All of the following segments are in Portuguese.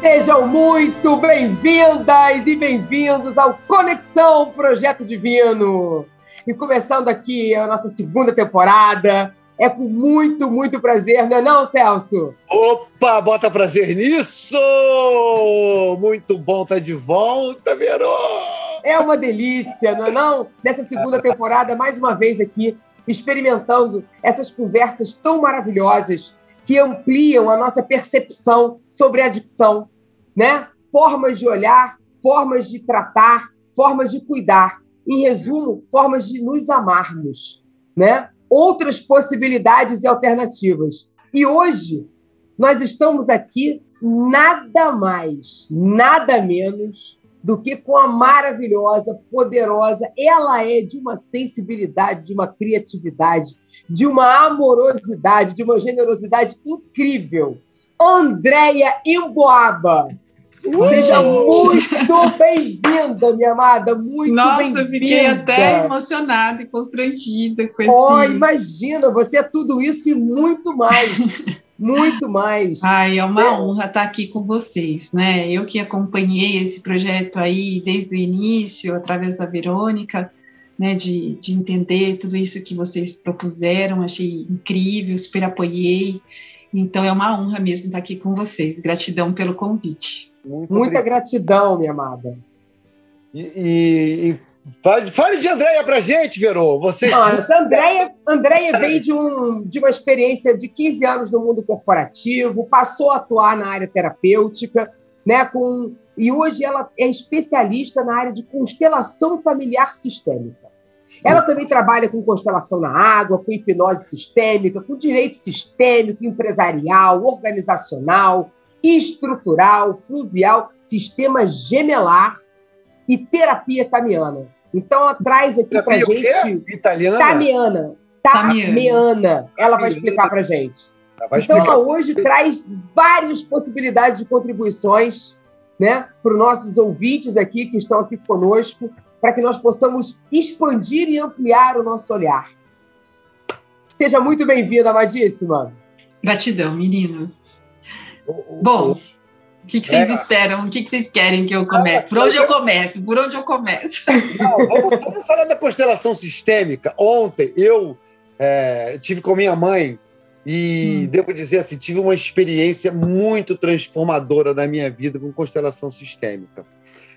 Sejam muito bem-vindas e bem-vindos ao Conexão Projeto Divino. E começando aqui a nossa segunda temporada, é com muito, muito prazer, não é não, Celso? Opa, bota prazer nisso! Muito bom estar tá de volta, Verô! É uma delícia, não é não? Nessa segunda temporada, mais uma vez aqui, experimentando essas conversas tão maravilhosas que ampliam a nossa percepção sobre a adicção, né? Formas de olhar, formas de tratar, formas de cuidar. Em resumo, formas de nos amarmos, né? Outras possibilidades e alternativas. E hoje nós estamos aqui nada mais, nada menos do que com a maravilhosa, poderosa. Ela é de uma sensibilidade, de uma criatividade, de uma amorosidade, de uma generosidade incrível. Andréia Imboaba. Seja muito bem-vinda, minha amada, muito bem-vinda. Nossa, fiquei até emocionada e constrangida com esse... Oh, imagina, você é tudo isso e muito mais. muito mais. Ai, é uma é. honra estar aqui com vocês, né? Eu que acompanhei esse projeto aí desde o início, através da Verônica, né, de, de entender tudo isso que vocês propuseram, achei incrível, super apoiei. Então é uma honra mesmo estar aqui com vocês. Gratidão pelo convite. Muito Muita obrigado. gratidão, minha amada. E, e, Fale, fale de Andréia pra gente, Verô. Você... Nossa, Andréia, Andréia veio de, um, de uma experiência de 15 anos no mundo corporativo, passou a atuar na área terapêutica, né, com, e hoje ela é especialista na área de constelação familiar sistêmica. Ela também trabalha com constelação na água, com hipnose sistêmica, com direito sistêmico, empresarial, organizacional, estrutural, fluvial, sistema gemelar e terapia tamiana. Então ela traz aqui para gente. Italiana? Tamiana. Tamiana. Ela vai explicar para gente. Então ela hoje traz várias possibilidades de contribuições né, para os nossos ouvintes aqui que estão aqui conosco, para que nós possamos expandir e ampliar o nosso olhar. Seja muito bem-vinda, amadíssima. Gratidão, meninos. Bom, o que, que vocês é. esperam? O que, que vocês querem que eu comece? Por onde eu começo? Por onde eu começo? Não, vamos, vamos, falar da constelação sistêmica. Ontem eu é, tive com minha mãe e hum. devo dizer assim, tive uma experiência muito transformadora na minha vida com constelação sistêmica.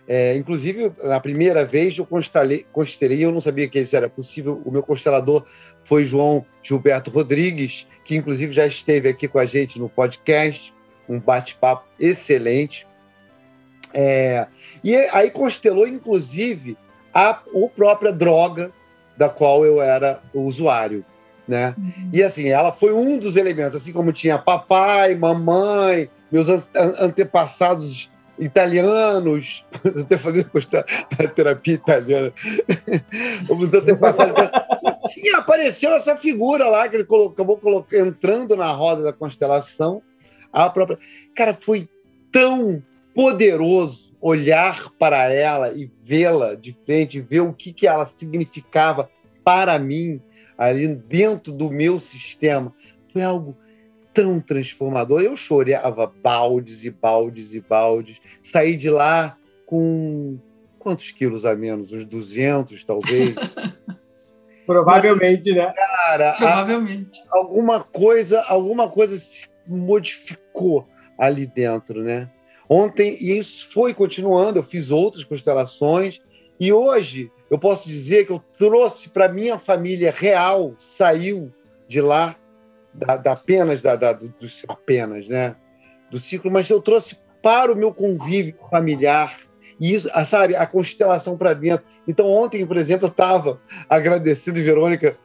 É, inclusive, na primeira vez eu constelei, constelei, eu não sabia que isso era possível. O meu constelador foi João Gilberto Rodrigues, que inclusive já esteve aqui com a gente no podcast um bate-papo excelente. É, e aí constelou, inclusive, a, a própria droga da qual eu era usuário. Né? Uhum. E assim, ela foi um dos elementos, assim como tinha papai, mamãe, meus antepassados italianos, até fazendo terapia italiana, os antepassados e apareceu essa figura lá que ele colocou, acabou colocando, entrando na roda da constelação a própria. Cara, foi tão poderoso olhar para ela e vê-la de frente, ver o que, que ela significava para mim ali dentro do meu sistema. Foi algo tão transformador. Eu choreava baldes e baldes e baldes. Saí de lá com quantos quilos a menos? Uns 200, talvez. Provavelmente, Mas, né? Cara, Provavelmente. A, alguma coisa, alguma coisa se modificou ali dentro, né? Ontem, e isso foi continuando, eu fiz outras constelações, e hoje eu posso dizer que eu trouxe para minha família real, saiu de lá, da, da apenas, da, da, do, do, apenas, né? Do ciclo, mas eu trouxe para o meu convívio familiar, e isso, sabe, a constelação para dentro. Então, ontem, por exemplo, eu estava agradecendo, e Verônica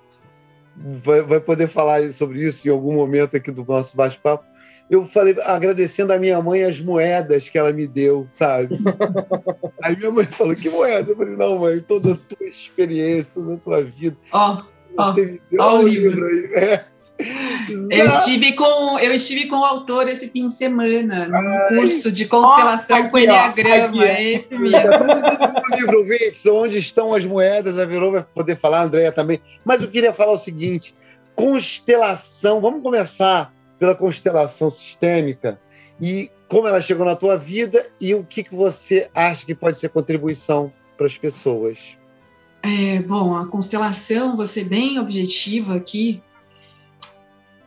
vai, vai poder falar sobre isso em algum momento aqui do nosso bate-papo. Eu falei, agradecendo a minha mãe as moedas que ela me deu, sabe? Aí minha mãe falou: Que moeda? Eu falei: Não, mãe, toda a tua experiência, toda a tua vida. Ó, oh, ó, oh, o livro. livro aí. É. Eu estive, com, eu estive com o autor esse fim de semana, num curso de constelação oh, com Enneagrama, é esse mesmo. o livro, Vinx, onde estão as moedas, a Verô vai poder falar, a Andréia também. Mas eu queria falar o seguinte: constelação, vamos começar pela constelação sistêmica. E como ela chegou na tua vida e o que, que você acha que pode ser contribuição para as pessoas. É, bom, a constelação, vou ser bem objetiva aqui.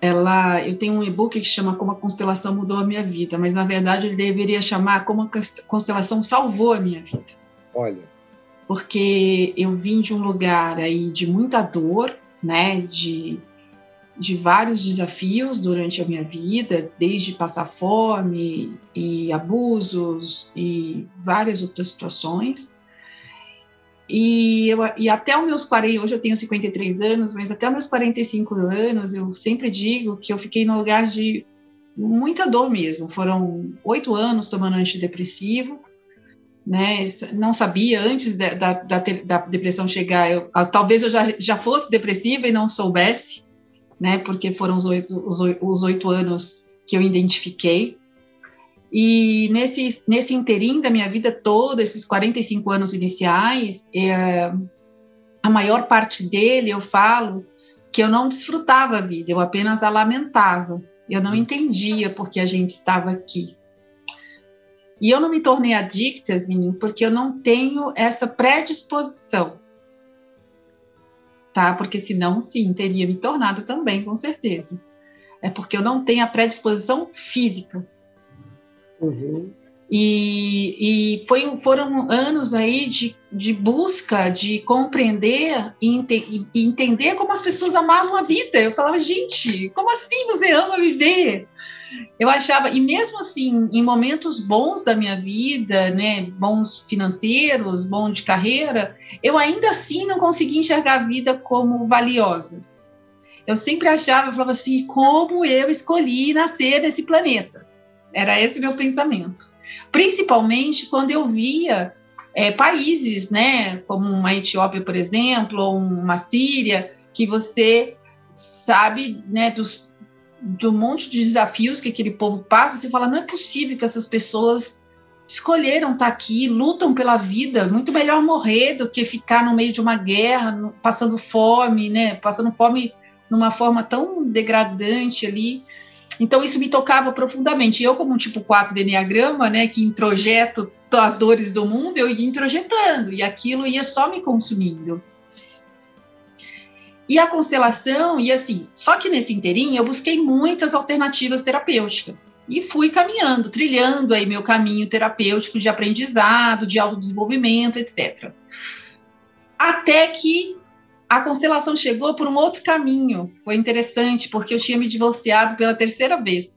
Ela, eu tenho um e-book que chama Como a Constelação Mudou a Minha Vida, mas na verdade ele deveria chamar Como a Constelação Salvou a Minha Vida. Olha. Porque eu vim de um lugar aí de muita dor, né, de de vários desafios durante a minha vida, desde passar fome e abusos e várias outras situações. E, eu, e até os meus 40, hoje eu tenho 53 anos, mas até os meus 45 anos, eu sempre digo que eu fiquei no lugar de muita dor mesmo. Foram oito anos tomando antidepressivo, né? Não sabia antes da, da, da, da depressão chegar, eu, talvez eu já, já fosse depressiva e não soubesse né? Porque foram os oito, os, os oito anos que eu identifiquei. E nesse, nesse interim da minha vida toda, esses 45 anos iniciais, é, a maior parte dele eu falo que eu não desfrutava a vida, eu apenas a lamentava. Eu não entendia porque a gente estava aqui. E eu não me tornei adicta, menino, porque eu não tenho essa predisposição tá? Porque senão, sim, teria me tornado também, com certeza. É porque eu não tenho a predisposição física. Uhum. E, e foi, foram anos aí de, de busca, de compreender e, ente, e entender como as pessoas amavam a vida. Eu falava, gente, como assim você ama viver? eu achava, e mesmo assim, em momentos bons da minha vida, né, bons financeiros, bom de carreira, eu ainda assim não conseguia enxergar a vida como valiosa. Eu sempre achava, eu falava assim, como eu escolhi nascer nesse planeta. Era esse meu pensamento. Principalmente quando eu via é, países, né, como uma Etiópia, por exemplo, ou uma Síria, que você sabe, né, dos do monte de desafios que aquele povo passa, você fala, não é possível que essas pessoas escolheram estar aqui, lutam pela vida, muito melhor morrer do que ficar no meio de uma guerra, passando fome, né? Passando fome numa forma tão degradante ali. Então isso me tocava profundamente. Eu como um tipo 4 de Enneagrama, né, que introjeto as dores do mundo, eu ia introjetando e aquilo ia só me consumindo. E a constelação, e assim, só que nesse inteirinho eu busquei muitas alternativas terapêuticas e fui caminhando, trilhando aí meu caminho terapêutico de aprendizado, de autodesenvolvimento, etc. Até que a constelação chegou por um outro caminho. Foi interessante, porque eu tinha me divorciado pela terceira vez.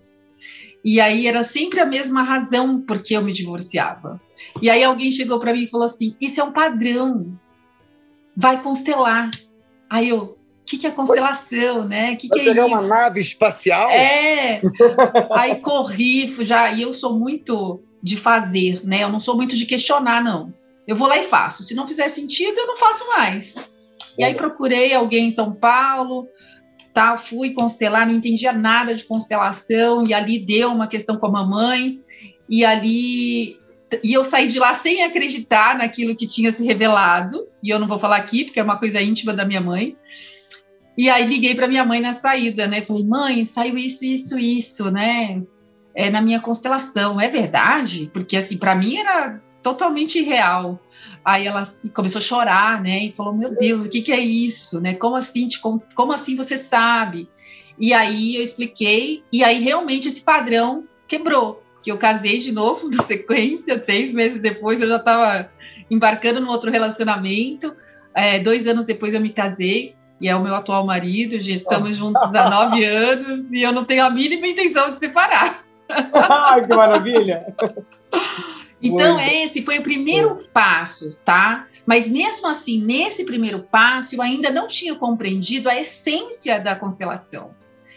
E aí era sempre a mesma razão por que eu me divorciava. E aí alguém chegou para mim e falou assim: Isso é um padrão. Vai constelar. Aí eu, o que, que é constelação, né? O que, que é pegar isso? uma nave espacial? É. Aí corri, já. E eu sou muito de fazer, né? Eu não sou muito de questionar, não. Eu vou lá e faço. Se não fizer sentido, eu não faço mais. E aí procurei alguém em São Paulo, tá? Fui constelar, não entendia nada de constelação e ali deu uma questão com a mamãe e ali e eu saí de lá sem acreditar naquilo que tinha se revelado. E eu não vou falar aqui porque é uma coisa íntima da minha mãe. E aí liguei para minha mãe na saída, né? Falei, mãe, saiu isso, isso, isso, né? É na minha constelação, é verdade? Porque assim, para mim era totalmente irreal. Aí ela começou a chorar, né? E falou: Meu Deus, o que, que é isso, né? Como assim? Como, como assim você sabe? E aí eu expliquei, e aí realmente esse padrão quebrou. Que eu casei de novo na sequência, seis meses depois eu já estava embarcando no outro relacionamento. É, dois anos depois eu me casei e é o meu atual marido, gente, estamos juntos há nove anos e eu não tenho a mínima intenção de separar. Ai, que maravilha! Então, esse foi o primeiro passo, tá? Mas mesmo assim, nesse primeiro passo, eu ainda não tinha compreendido a essência da constelação.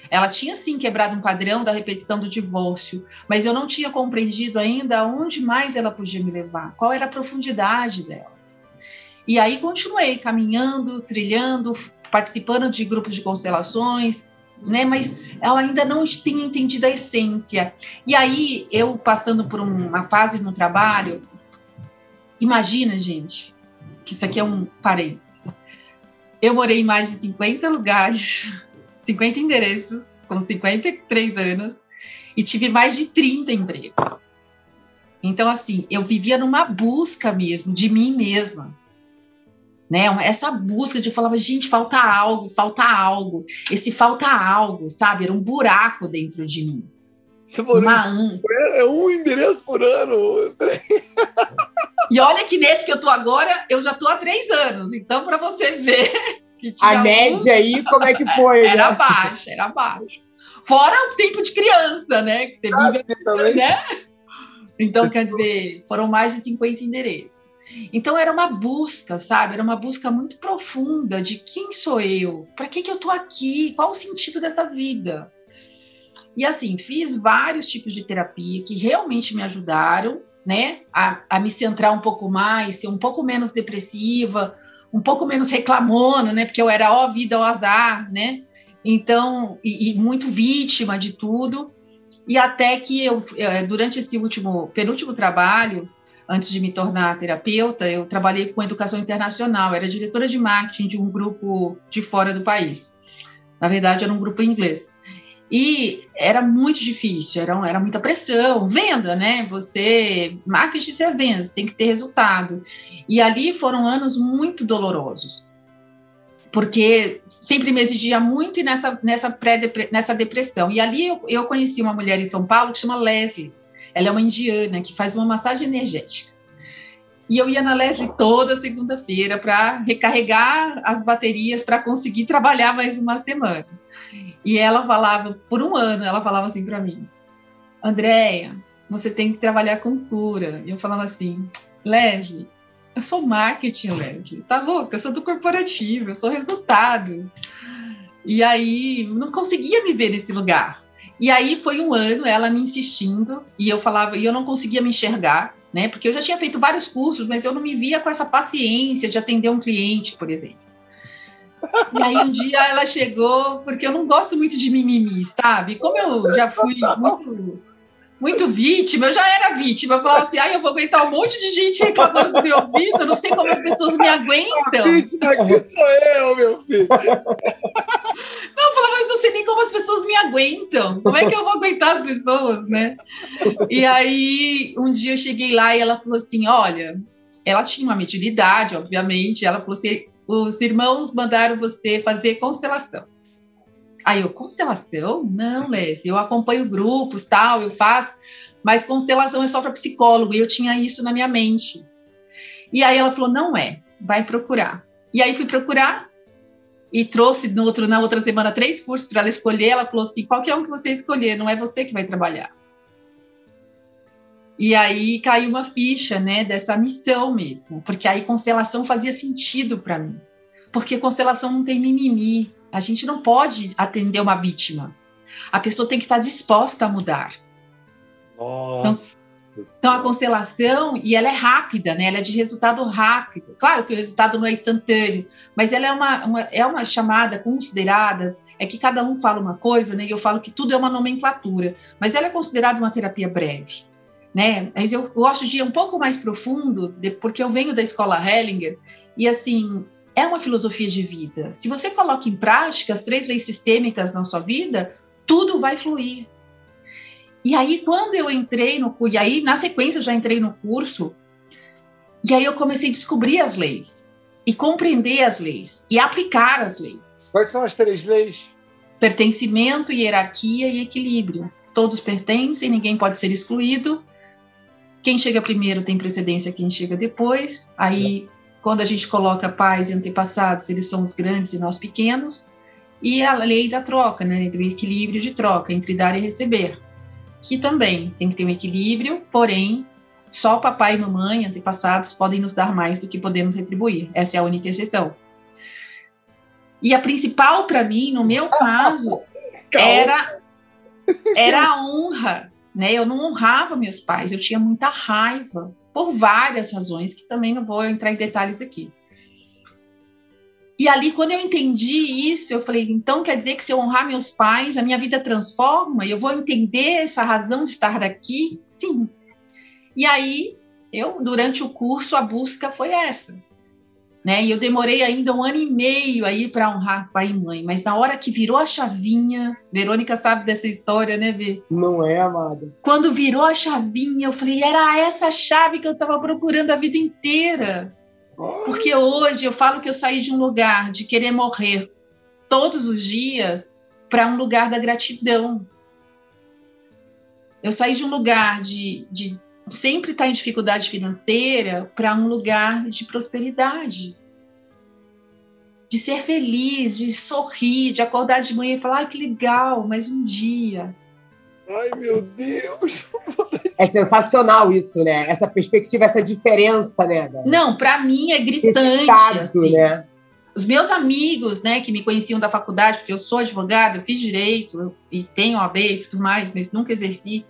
Ela tinha sim quebrado um padrão da repetição do divórcio, mas eu não tinha compreendido ainda aonde mais ela podia me levar, qual era a profundidade dela. E aí continuei caminhando, trilhando, participando de grupos de constelações, né? Mas ela ainda não tinha entendido a essência. E aí, eu passando por uma fase no trabalho, imagina, gente, que isso aqui é um parênteses. Eu morei em mais de 50 lugares, 50 endereços, com 53 anos, e tive mais de 30 empregos. Então, assim, eu vivia numa busca mesmo de mim mesma. Né? Essa busca de falar, gente, falta algo, falta algo. Esse falta algo, sabe? Era um buraco dentro de mim. Você Uma... É um endereço por ano. E olha que nesse que eu tô agora, eu já tô há três anos. Então, para você ver a média aí, como é que foi? Era né? baixa, era baixa. Fora o tempo de criança, né? Que você ah, vive, né? Então, quer dizer, foram mais de 50 endereços. Então, era uma busca, sabe? Era uma busca muito profunda de quem sou eu? Para que, que eu tô aqui? Qual o sentido dessa vida? E assim, fiz vários tipos de terapia que realmente me ajudaram, né? A, a me centrar um pouco mais, ser um pouco menos depressiva, um pouco menos reclamona, né? Porque eu era ó vida, ó azar, né? Então, e, e muito vítima de tudo. E até que eu, eh, durante esse último, penúltimo trabalho, antes de me tornar terapeuta, eu trabalhei com educação internacional, era diretora de marketing de um grupo de fora do país. Na verdade, era um grupo inglês. E era muito difícil, era, era muita pressão, venda, né? Você, marketing é venda, você tem que ter resultado. E ali foram anos muito dolorosos, porque sempre me exigia muito e nessa, nessa, pré nessa depressão. E ali eu, eu conheci uma mulher em São Paulo que chama Leslie. Ela é uma indiana que faz uma massagem energética. E eu ia na Leslie toda segunda-feira para recarregar as baterias para conseguir trabalhar mais uma semana. E ela falava, por um ano, ela falava assim para mim: Andréia, você tem que trabalhar com cura. E eu falava assim: Leslie, eu sou marketing, Leslie. Tá louca? Eu sou do corporativo, eu sou resultado. E aí, não conseguia me ver nesse lugar. E aí foi um ano ela me insistindo e eu falava, e eu não conseguia me enxergar, né? Porque eu já tinha feito vários cursos, mas eu não me via com essa paciência de atender um cliente, por exemplo. E aí um dia ela chegou, porque eu não gosto muito de mimimi, sabe? Como eu já fui muito, muito vítima, eu já era vítima. Eu falava assim, ai, eu vou aguentar um monte de gente reclamando do meu ouvido, eu não sei como as pessoas me aguentam. A vítima aqui sou eu, meu filho. Não, eu falava, mas não sei nem como as pessoas me aguentam. Como é que eu vou aguentar as pessoas, né? E aí, um dia eu cheguei lá e ela falou assim, olha, ela tinha uma mediunidade, obviamente, ela falou assim, os irmãos mandaram você fazer constelação. Aí eu, constelação? Não, Leslie, eu acompanho grupos, tal, eu faço, mas constelação é só para psicólogo, e eu tinha isso na minha mente. E aí ela falou, não é, vai procurar. E aí fui procurar, e trouxe no outro, na outra semana três cursos para ela escolher, ela falou assim, qualquer um que você escolher, não é você que vai trabalhar. E aí caiu uma ficha, né, dessa missão mesmo, porque aí constelação fazia sentido para mim. Porque constelação não tem mimimi. A gente não pode atender uma vítima. A pessoa tem que estar disposta a mudar. Então, então, a constelação, e ela é rápida, né? Ela é de resultado rápido. Claro que o resultado não é instantâneo, mas ela é uma, uma é uma chamada considerada é que cada um fala uma coisa, né? E eu falo que tudo é uma nomenclatura, mas ela é considerada uma terapia breve né? Mas eu gosto de ir um pouco mais profundo, de, porque eu venho da escola Hellinger e assim é uma filosofia de vida. Se você coloca em prática as três leis sistêmicas na sua vida, tudo vai fluir. E aí quando eu entrei no e aí na sequência eu já entrei no curso e aí eu comecei a descobrir as leis e compreender as leis e aplicar as leis. Quais são as três leis? Pertencimento, hierarquia e equilíbrio. Todos pertencem, ninguém pode ser excluído quem chega primeiro tem precedência quem chega depois. Aí, quando a gente coloca pais e antepassados, eles são os grandes e nós pequenos. E a lei da troca, né, do equilíbrio de troca entre dar e receber, que também tem que ter um equilíbrio, porém, só papai e mamãe, antepassados, podem nos dar mais do que podemos retribuir. Essa é a única exceção. E a principal para mim, no meu caso, era, era a honra né? Eu não honrava meus pais, eu tinha muita raiva por várias razões que também não vou entrar em detalhes aqui. E ali, quando eu entendi isso, eu falei: então quer dizer que se eu honrar meus pais, a minha vida transforma? Eu vou entender essa razão de estar aqui? Sim. E aí, eu, durante o curso, a busca foi essa. Né? E eu demorei ainda um ano e meio aí para honrar pai e mãe, mas na hora que virou a chavinha, Verônica sabe dessa história, né, Vê? Não é, amada. Quando virou a chavinha, eu falei, era essa chave que eu estava procurando a vida inteira. Porque hoje eu falo que eu saí de um lugar de querer morrer todos os dias para um lugar da gratidão. Eu saí de um lugar de, de sempre estar tá em dificuldade financeira para um lugar de prosperidade. De ser feliz, de sorrir, de acordar de manhã e falar: ai, que legal, mais um dia. Ai, meu Deus! É sensacional isso, né? Essa perspectiva, essa diferença, né? Não, para mim é gritante. Estado, assim. né? Os meus amigos, né, que me conheciam da faculdade, porque eu sou advogada, eu fiz direito e tenho OAB e tudo mais, mas nunca exerci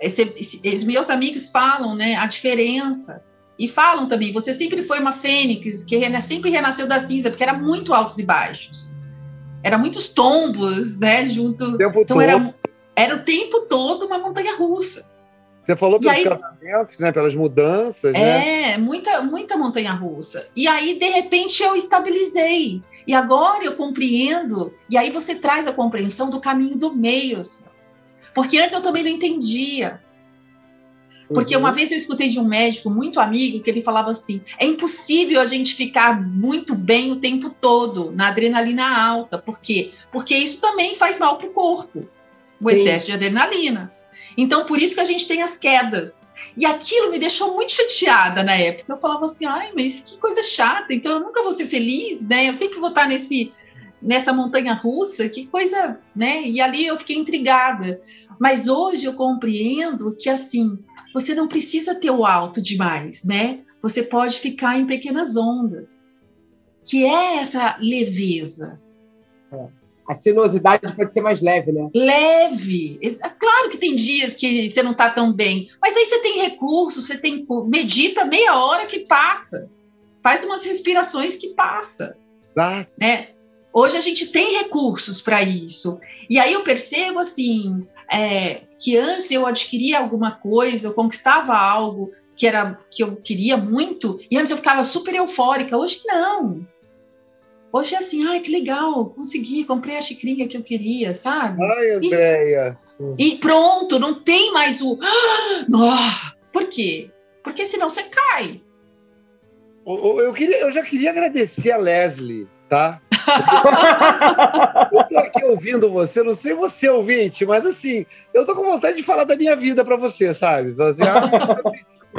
esses meus amigos falam, né, a diferença. E falam também, você sempre foi uma fênix que sempre renasceu da cinza, porque era muito altos e baixos. Era muitos tombos, né, junto. Tempo então todo. era era o tempo todo uma montanha russa. Você falou pelos aí, casamentos, né, pelas mudanças, é, né? É, muita muita montanha russa. E aí de repente eu estabilizei. E agora eu compreendo, e aí você traz a compreensão do caminho do meio, assim. Porque antes eu também não entendia. Porque uhum. uma vez eu escutei de um médico muito amigo que ele falava assim: é impossível a gente ficar muito bem o tempo todo na adrenalina alta. Por quê? Porque isso também faz mal para o corpo, o Sim. excesso de adrenalina. Então, por isso que a gente tem as quedas. E aquilo me deixou muito chateada na época. Eu falava assim: ai, mas que coisa chata. Então, eu nunca vou ser feliz, né? Eu sempre vou estar nesse, nessa montanha russa. Que coisa, né? E ali eu fiquei intrigada. Mas hoje eu compreendo que assim, você não precisa ter o alto demais, né? Você pode ficar em pequenas ondas. Que é essa leveza. É. A sinuosidade pode ser mais leve, né? Leve. É claro que tem dias que você não está tão bem, mas aí você tem recursos, você tem medita meia hora que passa. Faz umas respirações que passa. Ah. Né? Hoje a gente tem recursos para isso. E aí eu percebo assim, é, que antes eu adquiria alguma coisa, eu conquistava algo que era que eu queria muito, e antes eu ficava super eufórica. Hoje não. Hoje é assim, ai, que legal, consegui, comprei a xicrinha que eu queria, sabe? Ai, Andréia. E, e, pronto, não tem mais o. Ah, por quê? Porque senão você cai. Eu, queria, eu já queria agradecer a Leslie, tá? Eu tô aqui ouvindo você, não sei você ouvinte, mas assim, eu tô com vontade de falar da minha vida para você, sabe? Assim, ah,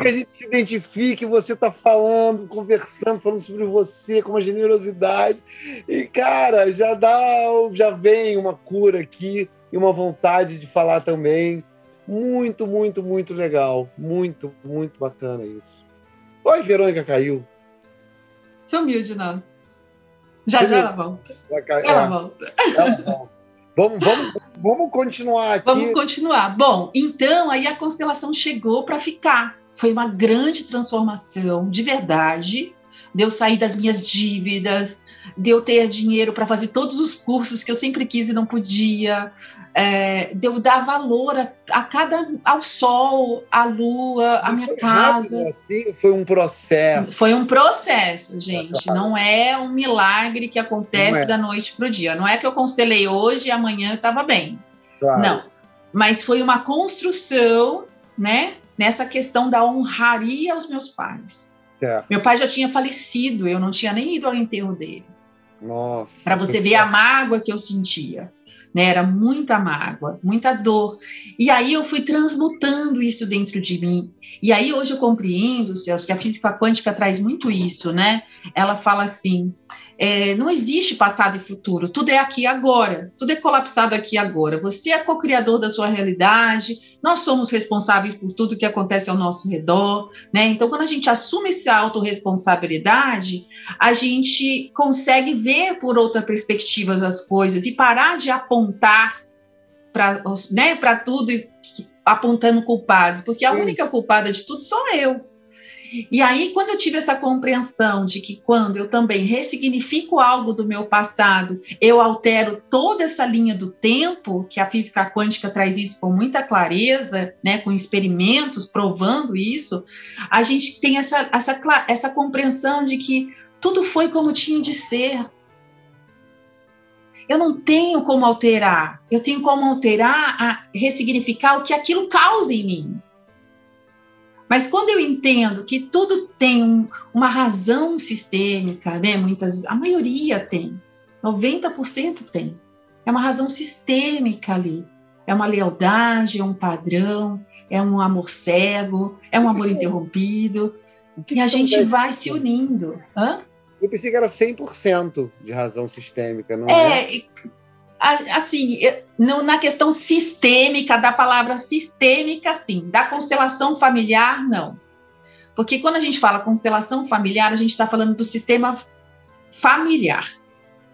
que a gente se identifique, você tá falando, conversando, falando sobre você com uma generosidade. E, cara, já dá, já vem uma cura aqui e uma vontade de falar também. Muito, muito, muito legal. Muito, muito bacana isso. Oi, Verônica caiu. Sumiu de nós. Já, já ela volta. Ela, ela volta. Ela volta. Vamos, vamos, vamos continuar aqui. Vamos continuar. Bom, então aí a constelação chegou para ficar. Foi uma grande transformação, de verdade. Deu sair das minhas dívidas, deu ter dinheiro para fazer todos os cursos que eu sempre quis e não podia, é, de eu dar valor a, a, cada ao sol, à lua, à minha casa. Assim, foi um processo. Foi um processo, gente. Não é um milagre que acontece é. da noite para o dia. Não é que eu constelei hoje e amanhã estava bem. Claro. Não. Mas foi uma construção, né? Nessa questão da honraria aos meus pais. É. Meu pai já tinha falecido, eu não tinha nem ido ao enterro dele. Nossa. Para você ver a mágoa que eu sentia né? Era muita mágoa, muita dor. E aí eu fui transmutando isso dentro de mim. E aí hoje eu compreendo, Celso, que a física quântica traz muito isso, né? Ela fala assim: é, não existe passado e futuro, tudo é aqui e agora, tudo é colapsado aqui e agora. Você é co-criador da sua realidade, nós somos responsáveis por tudo que acontece ao nosso redor, né? Então, quando a gente assume essa autorresponsabilidade, a gente consegue ver por outra perspectiva as coisas e parar de apontar para né, tudo apontando culpados, porque a única culpada de tudo sou eu. E aí, quando eu tive essa compreensão de que quando eu também ressignifico algo do meu passado, eu altero toda essa linha do tempo, que a física quântica traz isso com muita clareza, né, com experimentos provando isso, a gente tem essa, essa, essa compreensão de que Tudo foi como tinha de ser. Eu não tenho como alterar. Eu tenho como alterar, ressignificar o que aquilo causa em mim. Mas quando eu entendo que tudo tem um, uma razão sistêmica, né? Muitas, a maioria tem, 90% tem. É uma razão sistêmica ali. É uma lealdade, é um padrão, é um amor cego, é um amor interrompido. e a gente vai se unindo. Hã? Eu pensei que era 100% de razão sistêmica, não é? É, assim, no, na questão sistêmica, da palavra sistêmica, sim. Da constelação familiar, não. Porque quando a gente fala constelação familiar, a gente está falando do sistema familiar.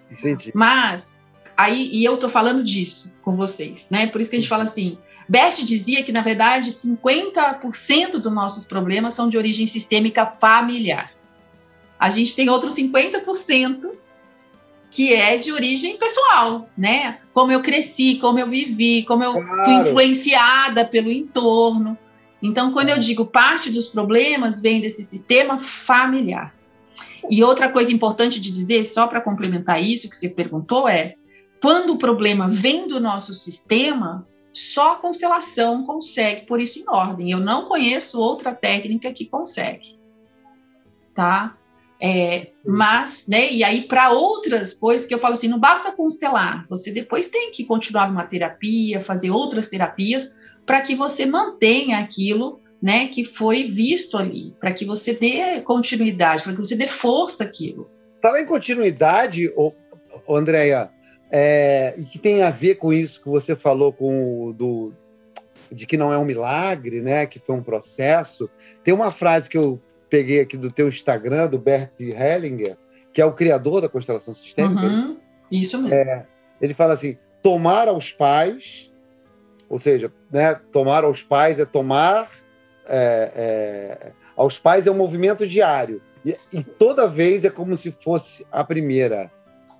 Entendi. Mas, aí, e eu estou falando disso com vocês, né? Por isso que a gente fala assim, Bert dizia que, na verdade, 50% dos nossos problemas são de origem sistêmica familiar. A gente tem outros 50% que é de origem pessoal, né? Como eu cresci, como eu vivi, como eu claro. fui influenciada pelo entorno. Então, quando eu digo parte dos problemas vem desse sistema familiar. E outra coisa importante de dizer, só para complementar isso que você perguntou, é quando o problema vem do nosso sistema, só a constelação consegue pôr isso em ordem. Eu não conheço outra técnica que consegue. Tá? É, mas, né, e aí para outras coisas que eu falo assim, não basta constelar, você depois tem que continuar numa terapia, fazer outras terapias para que você mantenha aquilo, né, que foi visto ali, para que você dê continuidade, para que você dê força àquilo. Falar em continuidade, Andréia, é, e que tem a ver com isso que você falou com do de que não é um milagre, né, que foi um processo. Tem uma frase que eu peguei aqui do teu Instagram, do Bert Hellinger, que é o criador da constelação sistêmica. Uhum, isso mesmo. É, ele fala assim: tomar aos pais, ou seja, né, tomar aos pais é tomar. É, é, aos pais é um movimento diário. E, e, toda vez é como se fosse a primeira.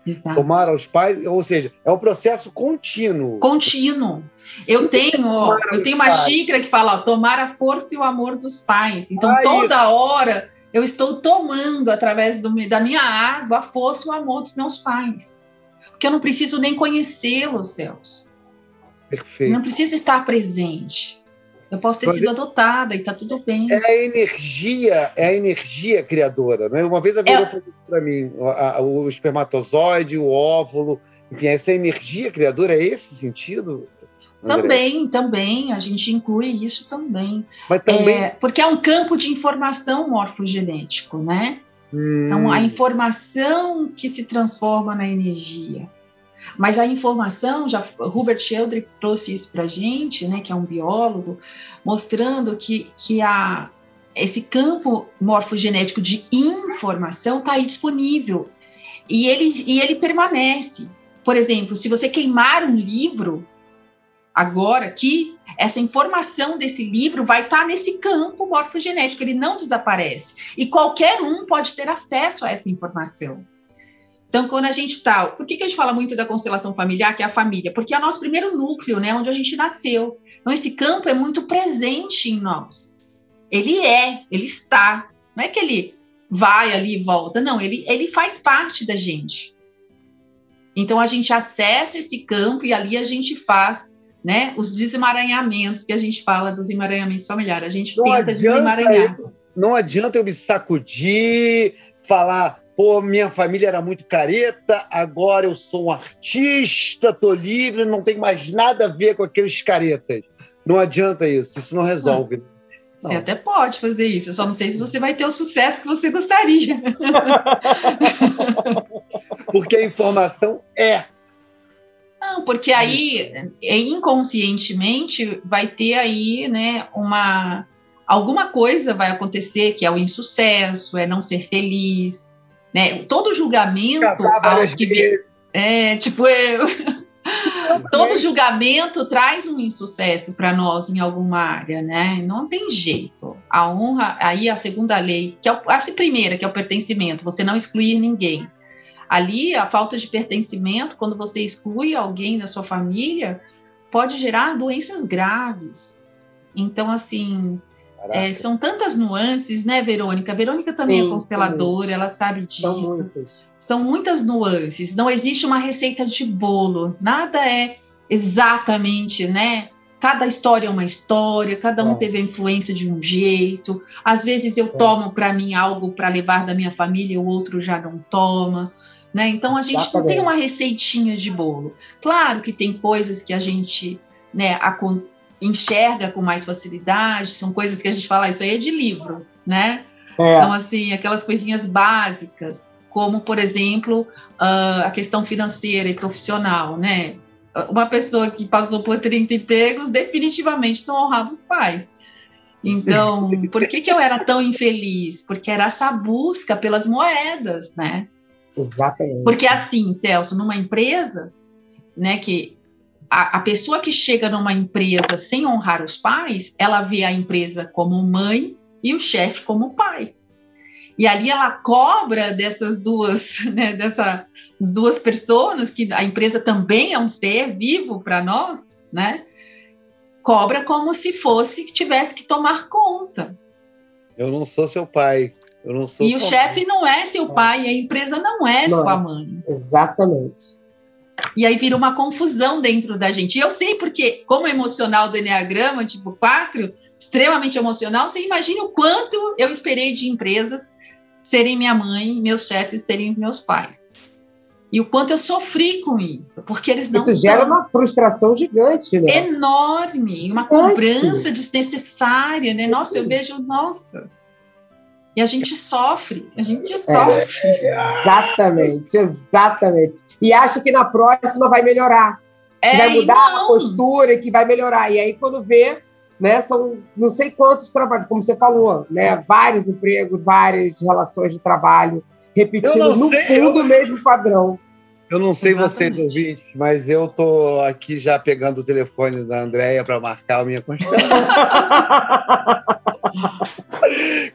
Exato. Tomar aos pais, ou seja, é um processo contínuo. Contínuo. Eu tenho, eu tenho uma pais. xícara que fala, ó, tomar a força e o amor dos pais. Então, ah, toda isso. hora eu estou tomando, através do, da minha água, a força e o amor dos meus pais. Porque eu não preciso nem conhecê-los, Celso. Perfeito. Não precisa estar presente. Eu posso ter Mas sido adotada e está tudo bem. É a energia, é a energia criadora. Né? Uma vez a Verô é... falou isso para mim: o, o espermatozoide, o óvulo, enfim, essa energia criadora é esse sentido? André? Também, também, a gente inclui isso também. Mas também... É, porque é um campo de informação morfogenético, né? Hum. Então, a informação que se transforma na energia. Mas a informação, já Hubert Sheldrake trouxe isso para a gente, né, que é um biólogo, mostrando que, que a, esse campo morfogenético de informação está aí disponível e ele, e ele permanece. Por exemplo, se você queimar um livro, agora aqui, essa informação desse livro vai estar tá nesse campo morfogenético, ele não desaparece. E qualquer um pode ter acesso a essa informação. Então, quando a gente está. Por que, que a gente fala muito da constelação familiar, que é a família? Porque é o nosso primeiro núcleo, né? Onde a gente nasceu. Então, esse campo é muito presente em nós. Ele é, ele está. Não é que ele vai ali e volta, não, ele, ele faz parte da gente. Então, a gente acessa esse campo e ali a gente faz né, os desemaranhamentos que a gente fala dos emaranhamentos familiares. A gente não tenta desemaranhar. Eu, não adianta eu me sacudir, falar Pô, minha família era muito careta, agora eu sou um artista, tô livre, não tem mais nada a ver com aqueles caretas. Não adianta isso, isso não resolve. Não. Você até pode fazer isso, eu só não sei se você vai ter o sucesso que você gostaria. porque a informação é. Não, porque aí inconscientemente vai ter aí, né, uma alguma coisa vai acontecer que é o insucesso, é não ser feliz, né? Todo julgamento que é tipo eu todo julgamento traz um insucesso para nós em alguma área, né? Não tem jeito. A honra, aí a segunda lei, que é a primeira, que é o pertencimento, você não excluir ninguém. Ali, a falta de pertencimento, quando você exclui alguém da sua família, pode gerar doenças graves. Então, assim, É, são tantas nuances, né, Verônica? A Verônica também é sim, é consteladora, sim. ela sabe disso. São muitas. São muitas nuances. Não existe uma receita de bolo. Nada é exatamente, né? Cada história é uma história, cada um é. teve a influência de um jeito. Às vezes eu é. tomo para mim algo para levar da minha família, o outro já não toma. Né? Então a gente não tem uma receitinha de bolo. Claro que tem coisas que a gente né, enxerga com mais facilidade, são coisas que a gente fala, isso aí é de livro, né? É. Então, assim, aquelas coisinhas básicas, como, por exemplo, uh, a questão financeira e profissional, né? uma pessoa que passou por 30 empregos definitivamente não honrava os pais. Então, por que, que eu era tão infeliz? Porque era essa busca pelas moedas, né? Exatamente. Porque assim, Celso, numa empresa, né, que a, a, pessoa que chega numa empresa sem honrar os pais, ela vê a empresa como mãe e o chefe como pai. E ali ela cobra dessas duas, né, dessa, as duas pessoas, que a empresa também é um ser vivo para nós, né? Cobra como se fosse que tivesse que tomar conta. Eu não sou seu pai. Eu não sou e o chefe não é seu pai, a empresa não é Nossa, sua mãe. Exatamente. E aí vira uma confusão dentro da gente. E eu sei porque, como emocional do Enneagrama, tipo 4, extremamente emocional, você imagina o quanto eu esperei de empresas serem minha mãe, meus chefes serem meus pais. E o quanto eu sofri com isso, porque eles não Isso gera uma frustração gigante, né? Enorme, uma cobrança desnecessária, né? Nossa, eu vejo, nossa. E a gente sofre, a gente é, sofre. É, exatamente, exatamente. E acha que na próxima vai melhorar. É, vai mudar a postura, que vai melhorar. E aí, quando vê, né, são não sei quantos trabalhos, como você falou, né? Vários empregos, várias relações de trabalho repetindo no sei, fundo eu... o mesmo padrão. Eu não sei Exatamente. vocês ouvintes, mas eu tô aqui já pegando o telefone da Andréia para marcar a minha constelação.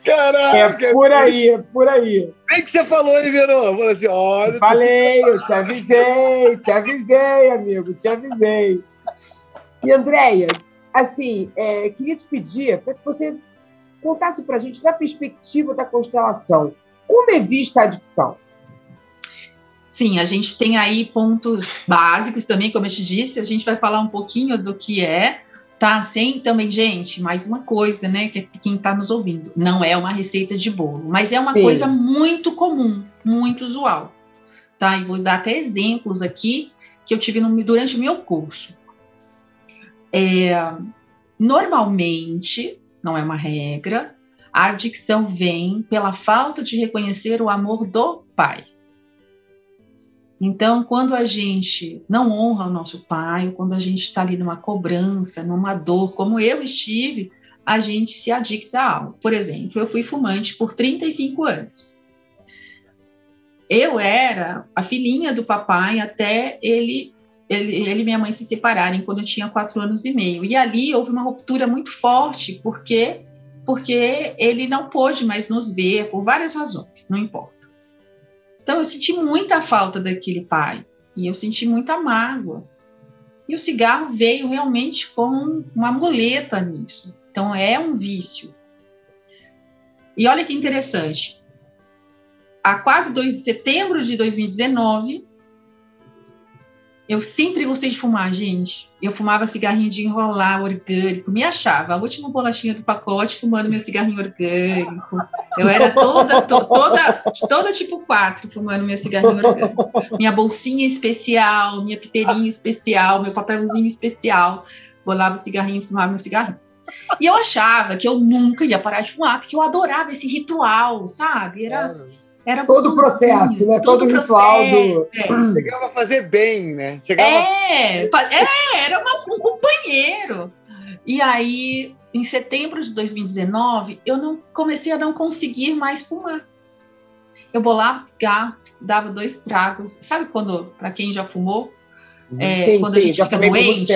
Caraca! É por aí, é por aí. Bem que você falou. Falou assim, olha. Falei, eu te avisei, te avisei, amigo, te avisei. E, Andréia, assim, é, queria te pedir para que você contasse para a gente da perspectiva da constelação. Como é vista a adicção? Sim, a gente tem aí pontos básicos também, como eu te disse, a gente vai falar um pouquinho do que é, tá? Sem também, gente, mais uma coisa, né, que quem está nos ouvindo, não é uma receita de bolo, mas é uma Sim. coisa muito comum, muito usual, tá? E vou dar até exemplos aqui que eu tive no, durante o meu curso. É, normalmente, não é uma regra, a adicção vem pela falta de reconhecer o amor do pai. Então, quando a gente não honra o nosso pai, quando a gente está ali numa cobrança, numa dor, como eu estive, a gente se adicta a algo. Por exemplo, eu fui fumante por 35 anos. Eu era a filhinha do papai até ele, ele, ele e minha mãe se separarem quando eu tinha quatro anos e meio. E ali houve uma ruptura muito forte, porque porque ele não pôde mais nos ver por várias razões, não importa. Então eu senti muita falta daquele pai e eu senti muita mágoa. E o cigarro veio realmente como uma muleta nisso. Então é um vício. E olha que interessante. Há quase dois de setembro de 2019, eu sempre gostei de fumar, gente. Eu fumava cigarrinho de enrolar orgânico, me achava a última bolachinha do pacote fumando meu cigarrinho orgânico. Eu era toda, to, toda, toda tipo 4 fumando meu cigarrinho orgânico. Minha bolsinha especial, minha piteirinha especial, meu papelzinho especial. Bolava o cigarrinho fumava meu cigarrinho. E eu achava que eu nunca ia parar de fumar, porque eu adorava esse ritual, sabe? Era. Era todo o processo, né? Todo, todo o ritual do. É. Chegava a fazer bem, né? Chegava... É, é era uma, um companheiro. E aí, em setembro de 2019, eu não comecei a não conseguir mais fumar. Eu bolava cigarro, dava dois tragos. Sabe quando, para quem já fumou, uhum. é, sim, quando sim, a gente fica doente,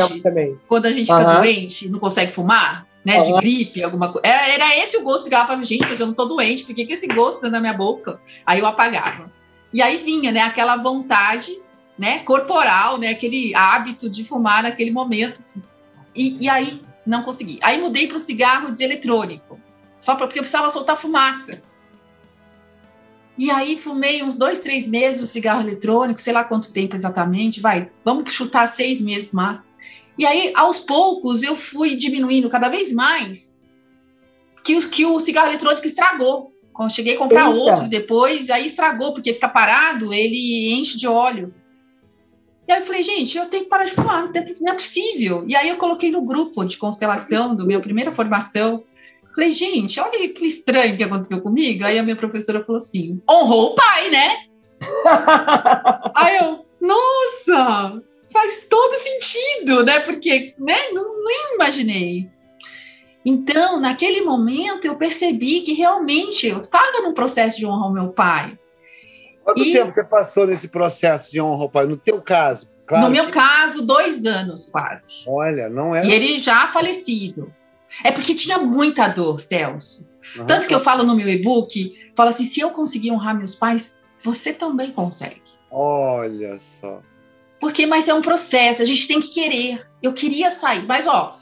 quando a gente fica doente, não consegue fumar? Né, de gripe, alguma coisa. É, era esse o gosto que ela falava, gente, mas eu não tô doente, por que, que esse gosto tá na minha boca? Aí eu apagava. E aí vinha, né, aquela vontade, né, corporal, né, aquele hábito de fumar naquele momento. E, e aí não consegui. Aí mudei para o cigarro de eletrônico. só porque eu precisava soltar fumaça. E aí fumei uns dois, três meses o cigarro eletrônico, sei lá quanto tempo exatamente, vai, vamos chutar seis meses mais. E aí, aos poucos, eu fui diminuindo cada vez mais que, que o cigarro eletrônico estragou. Quando cheguei a comprar Eita. outro depois, aí estragou, porque fica parado, ele enche de óleo. E aí eu falei, gente, eu tenho que parar de fumar, não é possível. E aí eu coloquei no grupo de constelação do meu primeira formação. Falei, gente, olha que estranho que aconteceu comigo. Aí a minha professora falou assim: honrou o pai, né? aí eu, nossa, faz todo sentido, né? Porque né, não, nem imaginei. Então, naquele momento, eu percebi que realmente eu estava num processo de honrar o meu pai. Quanto e... tempo você passou nesse processo de honrar o pai? No teu caso? Claro no meu caso, dois anos quase. Olha, não é. E ele já falecido. É porque tinha muita dor, Celso. Uhum. Tanto que eu falo no meu e-book, falo assim, se eu conseguir honrar meus pais, você também consegue. Olha só. Porque, mas é um processo, a gente tem que querer. Eu queria sair, mas ó,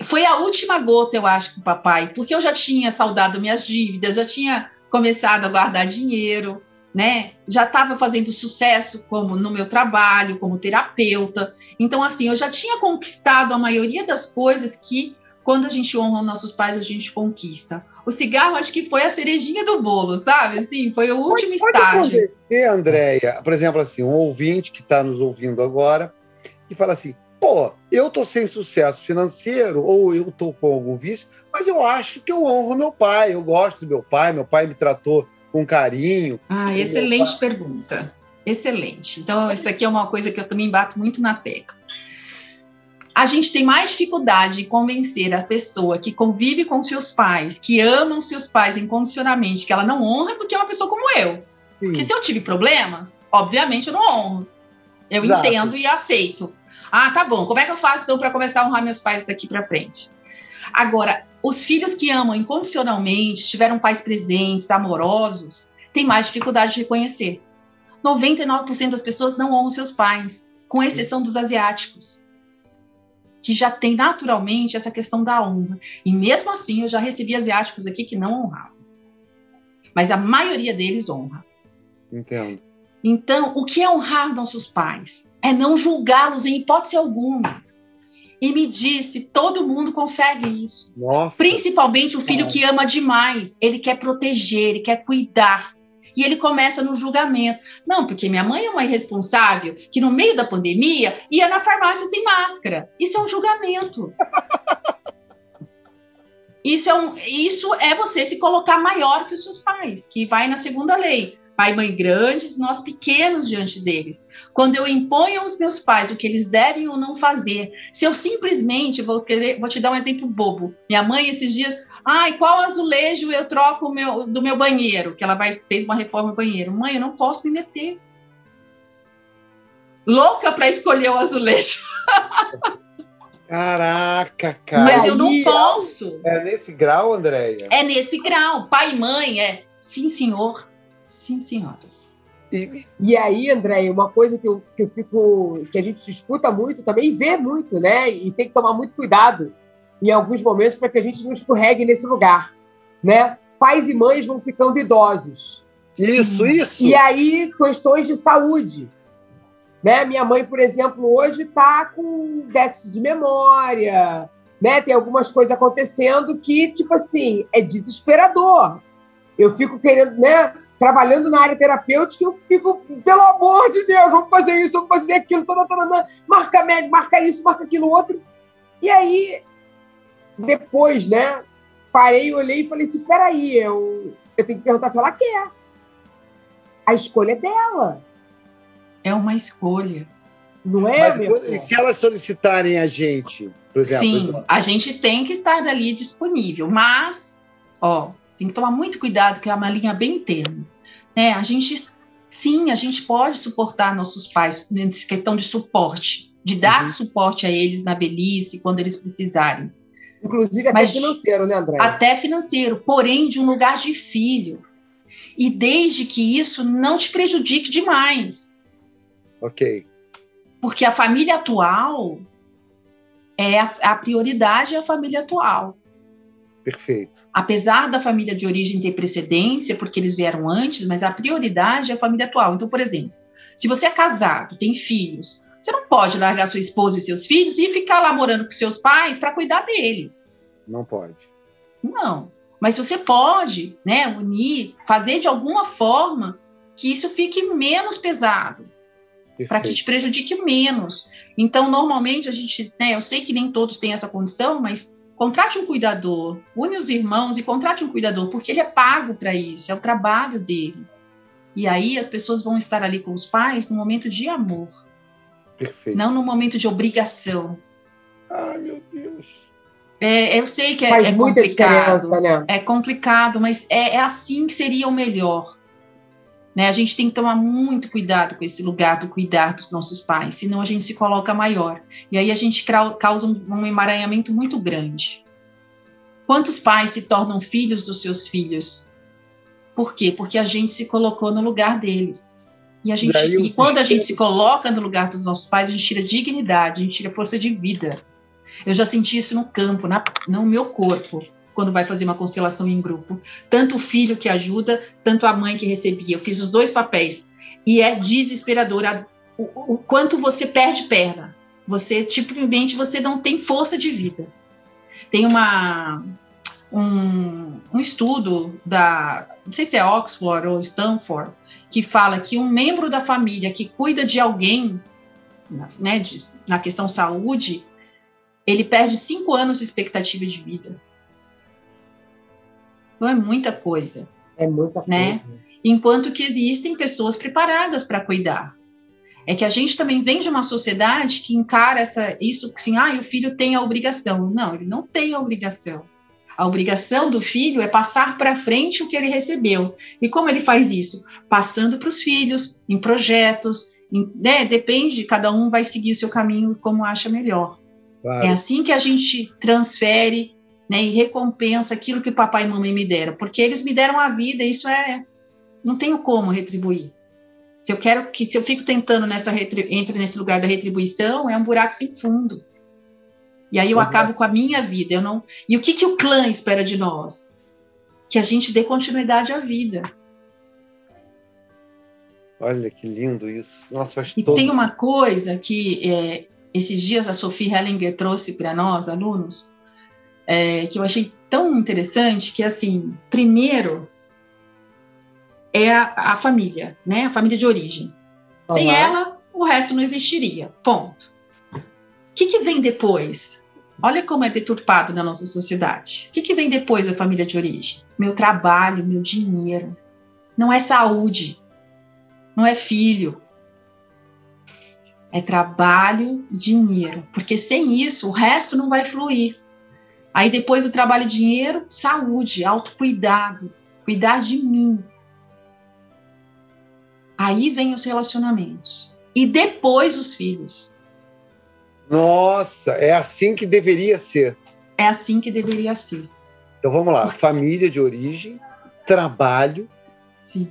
foi a última gota, eu acho, com o papai, porque eu já tinha saudado minhas dívidas, já tinha começado a guardar dinheiro, né? Já estava fazendo sucesso como no meu trabalho, como terapeuta. Então, assim, eu já tinha conquistado a maioria das coisas que, quando a gente honra nossos pais, a gente conquista. O cigarro, acho que foi a cerejinha do bolo, sabe? Assim, foi o último pode, estágio. Pode acontecer, Andréia, por exemplo, assim, um ouvinte que está nos ouvindo agora e fala assim: pô, eu tô sem sucesso financeiro ou eu tô com algum vício, mas eu acho que eu honro meu pai, eu gosto do meu pai, meu pai me tratou com carinho. Ah, excelente pergunta. Excelente. Então, isso aqui é uma coisa que eu também bato muito na tecla. A gente tem mais dificuldade em convencer a pessoa que convive com seus pais, que amam seus pais incondicionalmente, que ela não honra, do que uma pessoa como eu. Sim. Porque se eu tive problemas, obviamente eu não honro. Eu Exato. entendo e aceito. Ah, tá bom. Como é que eu faço então para começar a honrar meus pais daqui para frente? Agora, os filhos que amam incondicionalmente, tiveram pais presentes, amorosos, têm mais dificuldade de reconhecer. 99% das pessoas não honram seus pais, com exceção dos asiáticos, que já tem naturalmente essa questão da honra. E mesmo assim, eu já recebi asiáticos aqui que não honravam. Mas a maioria deles honra. Entendo. Então, o que é honrar nossos pais? É não julgá-los em hipótese alguma. E me disse, todo mundo consegue isso. Nossa. Principalmente o filho Nossa. que ama demais. Ele quer proteger, ele quer cuidar. E ele começa no julgamento. Não, porque minha mãe é uma irresponsável que no meio da pandemia ia na farmácia sem máscara. Isso é um julgamento. Isso é, um, isso é você se colocar maior que os seus pais, que vai na segunda lei pai e mãe grandes, nós pequenos diante deles. Quando eu imponho aos meus pais o que eles devem ou não fazer, se eu simplesmente vou querer, vou te dar um exemplo bobo. Minha mãe esses dias, ai, qual azulejo eu troco meu, do meu banheiro? Que ela vai fez uma reforma no banheiro. Mãe, eu não posso me meter. Louca para escolher o azulejo. Caraca, cara. Mas eu não posso. É nesse grau, Andréia? É nesse grau. Pai e mãe é sim, senhor. Sim, senhora. E, e aí, André, uma coisa que eu, que eu fico, que a gente escuta muito também e vê muito, né? E tem que tomar muito cuidado em alguns momentos para que a gente não escorregue nesse lugar, né? Pais e mães vão ficando idosos. Isso, isso. E aí, questões de saúde. Né? Minha mãe, por exemplo, hoje está com déficit de memória, né? Tem algumas coisas acontecendo que, tipo assim, é desesperador. Eu fico querendo, né? trabalhando na área terapêutica, eu fico, pelo amor de Deus, vamos fazer isso, vamos fazer aquilo, toda, toda, marca médico, marca isso, marca aquilo outro. E aí, depois, né, parei, olhei e falei assim: peraí, eu, eu tenho que perguntar se ela quer. A escolha é dela. É uma escolha. Não é? Mas e se elas solicitarem a gente, por exemplo? Sim, a gente tem que estar ali disponível, mas, ó, tem que tomar muito cuidado, que é uma linha bem termo. Né? A gente, sim, a gente pode suportar nossos pais nessa questão de suporte, de dar uhum. suporte a eles na velhice, quando eles precisarem. Inclusive até Mas, financeiro, né, André? Até financeiro, porém de um lugar de filho. E desde que isso não te prejudique demais. Ok. Porque a família atual é a, a prioridade é a família atual. Perfeito. Apesar da família de origem ter precedência, porque eles vieram antes, mas a prioridade é a família atual. Então, por exemplo, se você é casado, tem filhos, você não pode largar sua esposa e seus filhos e ficar lá morando com seus pais para cuidar deles. Não pode. Não. Mas você pode, né, unir, fazer de alguma forma que isso fique menos pesado, para que te prejudique menos. Então, normalmente a gente, né, eu sei que nem todos têm essa condição, mas contrate um cuidador, une os irmãos e contrate um cuidador, porque ele é pago para isso, é o trabalho dele. E aí as pessoas vão estar ali com os pais no momento de amor. Perfeito. Não no momento de obrigação. Ai, meu Deus. É, eu sei que é, é complicado. né? É complicado, mas é, é assim que seria o melhor. Né? A gente tem que tomar muito cuidado com esse lugar do cuidar dos nossos pais, senão a gente se coloca maior. E aí a gente causa um, um emaranhamento muito grande. Quantos pais se tornam filhos dos seus filhos? Por quê? Porque a gente se colocou no lugar deles. E, a gente, e quando a gente se coloca no lugar dos nossos pais, a gente tira dignidade, a gente tira força de vida. Eu já senti isso no campo, na, no meu corpo, quando vai fazer uma constelação em grupo. Tanto o filho que ajuda, tanto a mãe que recebia. Eu fiz os dois papéis. E é desesperador a- o, o quanto você perde perna. Você, tipicamente, você não tem força de vida. Tem uma, um, um estudo da, não sei se é Oxford ou Stanford, que fala que um membro da família que cuida de alguém, né, de- na questão saúde, ele perde cinco anos de expectativa de vida. Então é muita coisa. É muita coisa. Né? Enquanto que existem pessoas preparadas para cuidar. É que a gente também vem de uma sociedade que encara essa, isso assim, ah, o filho tem a obrigação. Não, ele não tem a obrigação. A obrigação do filho é passar para frente o que ele recebeu. E como ele faz isso? Passando para os filhos, em projetos, em- né? depende, cada um vai seguir o seu caminho como acha melhor. Claro. É assim que a gente transfere né, e recompensa aquilo que papai e mamãe me deram, porque eles me deram a vida, isso é. Não tenho como retribuir. Se eu quero que, se eu fico tentando nessa entre nesse lugar da retribuição, é um buraco sem fundo. E aí eu acabo com a minha vida. Eu não. E o que, que o clã espera de nós? Que a gente dê continuidade à vida. Olha que lindo isso. Nossa, faz E tem uma coisa que é, esses dias a Sophie Hellinger trouxe para nós, alunos, é, que eu achei tão interessante, que assim, primeiro é a, a família, né? A família de origem. Sem Aham. ela, o resto não existiria. Ponto. O que, que vem depois? Olha como é deturpado na nossa sociedade. O que, que vem depois da família de origem? Meu trabalho, meu dinheiro. Não é saúde. Não é filho. É trabalho e dinheiro. Porque sem isso, o resto não vai fluir. Aí depois do trabalho e dinheiro, saúde, autocuidado, cuidar de mim. Aí vem os relacionamentos. E depois os filhos. Nossa, é assim que deveria ser. É assim que deveria ser. Então vamos lá: família de origem, trabalho Sim.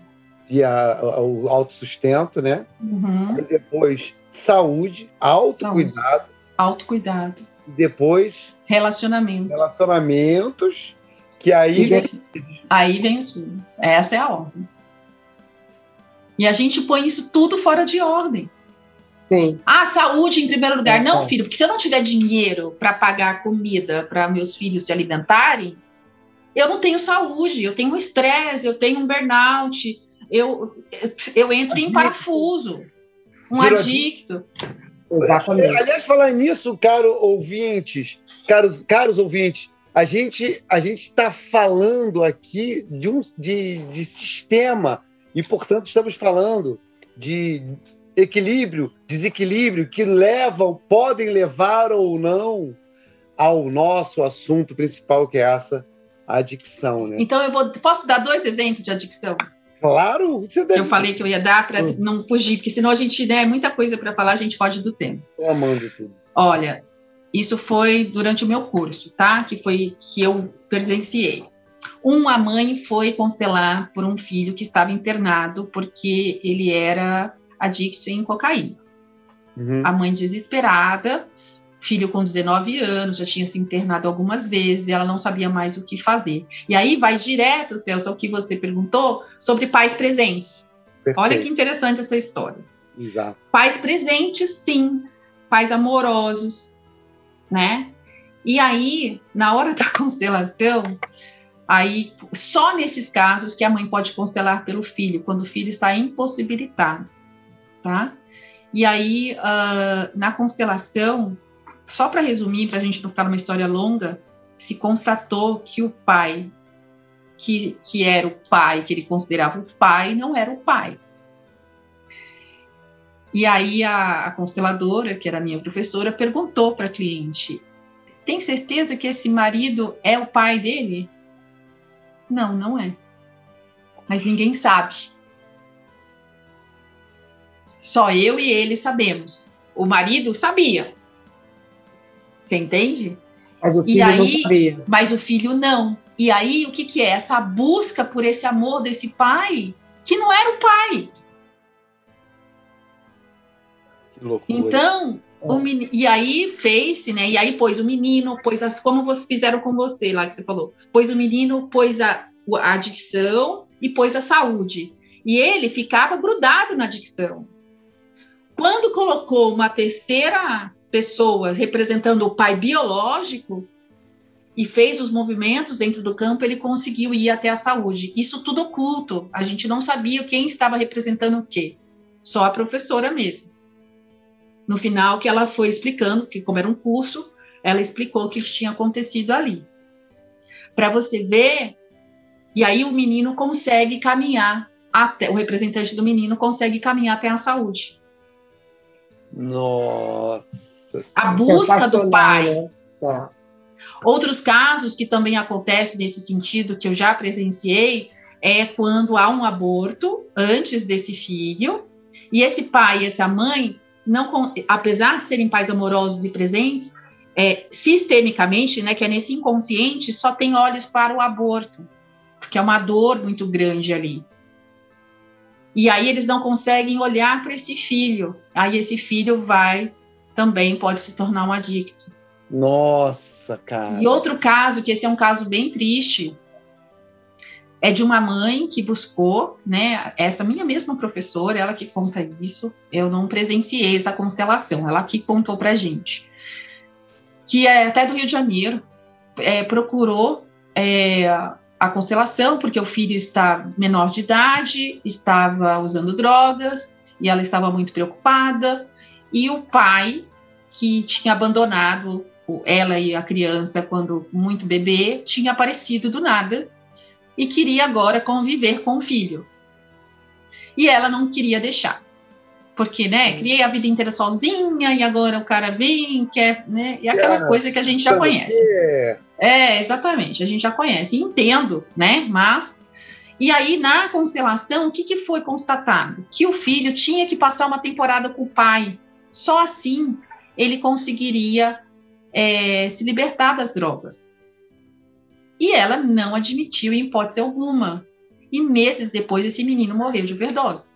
e a- a- o autossustento, né? Uhum. E depois saúde, autocuidado, Autocuidado. e depois Relacionamento. relacionamentos, que aí vem Aí vem os filhos. Essa é a ordem. E a gente põe isso tudo fora de ordem. Sim. Ah, saúde em primeiro lugar. É, Não, é. filho, porque se eu não tiver dinheiro para pagar comida para meus filhos se alimentarem, eu não tenho saúde, eu tenho um estresse, eu tenho um burnout, eu, eu entro em Adicto. parafuso, um Vira adicto. Exatamente. Aliás, falar nisso, caro ouvintes, caros, caros ouvintes, a gente a gente está falando aqui de um de, de sistema e, portanto, estamos falando de equilíbrio, desequilíbrio que levam, podem levar ou não ao nosso assunto principal, que é essa adicção, né? Então eu vou. Posso dar dois exemplos de adicção? Claro, você deve eu falei que eu ia dar para Hum. não fugir, porque senão a gente né, é muita coisa para falar, a gente foge do tempo. estar amando tudo. Olha, isso foi durante o meu curso, tá? Que foi que eu presenciei. Uma mãe foi constelar por um filho que estava internado porque ele era adicto em cocaína. Uhum. A mãe desesperada filho com 19 anos, já tinha se internado algumas vezes, ela não sabia mais o que fazer. E aí vai direto, Celso, ao que você perguntou sobre pais presentes. Perfeito. Olha que interessante essa história. Exato. Pais presentes, sim. Pais amorosos, né? E aí, na hora da constelação, aí só nesses casos que a mãe pode constelar pelo filho, quando o filho está impossibilitado, tá? E aí, uh, na constelação, só para resumir, para a gente não ficar numa história longa, se constatou que o pai, que, que era o pai, que ele considerava o pai, não era o pai. E aí a, a consteladora, que era minha professora, perguntou para a cliente: tem certeza que esse marido é o pai dele? Não, não é. Mas ninguém sabe. Só eu e ele sabemos. O marido sabia, você entende? Mas o filho e aí, não sabia. Mas o filho não. E aí, o que, que é? Essa busca por esse amor desse pai, que não era o pai. Que loucura. Então, o menino, e aí fez-se, né? E aí pôs o menino, pôs as, como vocês fizeram com você lá que você falou, pôs o menino, pôs a, a adicção e pôs a saúde. E ele ficava grudado na adicção. Quando colocou uma terceira pessoas representando o pai biológico e fez os movimentos dentro do campo, ele conseguiu ir até a saúde. Isso tudo oculto. A gente não sabia quem estava representando o quê. Só a professora mesmo. No final, que ela foi explicando, que como era um curso, ela explicou o que tinha acontecido ali. Para você ver, e aí o menino consegue caminhar até, o representante do menino consegue caminhar até a saúde. Nossa! A busca do pai. Né? Tá. Outros casos que também acontecem nesse sentido, que eu já presenciei, é quando há um aborto antes desse filho, e esse pai e essa mãe, não, apesar de serem pais amorosos e presentes, é, sistemicamente, né, que é nesse inconsciente, só tem olhos para o aborto, porque é uma dor muito grande ali. E aí eles não conseguem olhar para esse filho. Aí esse filho vai também pode se tornar um adicto. Nossa, cara. E outro caso, que esse é um caso bem triste, é de uma mãe que buscou, né? Essa minha mesma professora, ela que conta isso. Eu não presenciei essa constelação, ela que contou pra gente. Que é até do Rio de Janeiro, é, procurou é, a constelação, porque o filho está menor de idade, estava usando drogas, e ela estava muito preocupada. E o pai que tinha abandonado ela e a criança quando muito bebê, tinha aparecido do nada e queria agora conviver com o filho. E ela não queria deixar. Porque, né, criei a vida inteira sozinha e agora o cara vem, quer, né? E aquela coisa que a gente já conhece. É, exatamente, a gente já conhece. Entendo, né? Mas e aí, na constelação, o que, que foi constatado? Que o filho tinha que passar uma temporada com o pai. Só assim ele conseguiria é, se libertar das drogas. E ela não admitiu em hipótese alguma. E meses depois, esse menino morreu de overdose.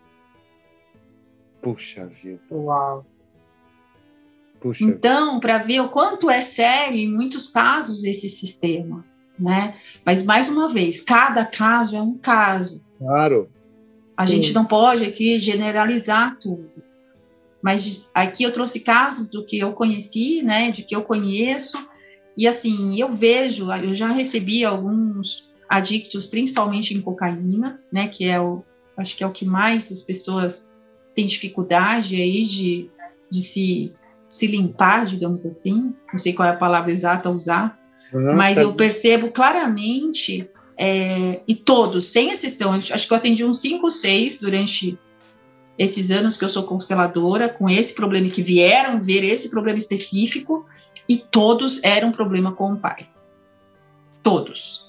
Puxa vida. Uau. Puxa. Então, para ver o quanto é sério, em muitos casos, esse sistema. Né? Mas, mais uma vez, cada caso é um caso. Claro. A Sim. gente não pode aqui generalizar tudo. Mas aqui eu trouxe casos do que eu conheci, né, de que eu conheço, e assim, eu vejo, eu já recebi alguns adictos, principalmente em cocaína, né, que é o, acho que é o que mais as pessoas têm dificuldade aí de, de se, se limpar, digamos assim, não sei qual é a palavra exata a usar, uhum, mas tá. eu percebo claramente, é, e todos, sem exceção, acho que eu atendi uns cinco ou seis durante esses anos que eu sou consteladora, com esse problema, que vieram ver esse problema específico, e todos eram problema com o pai. Todos.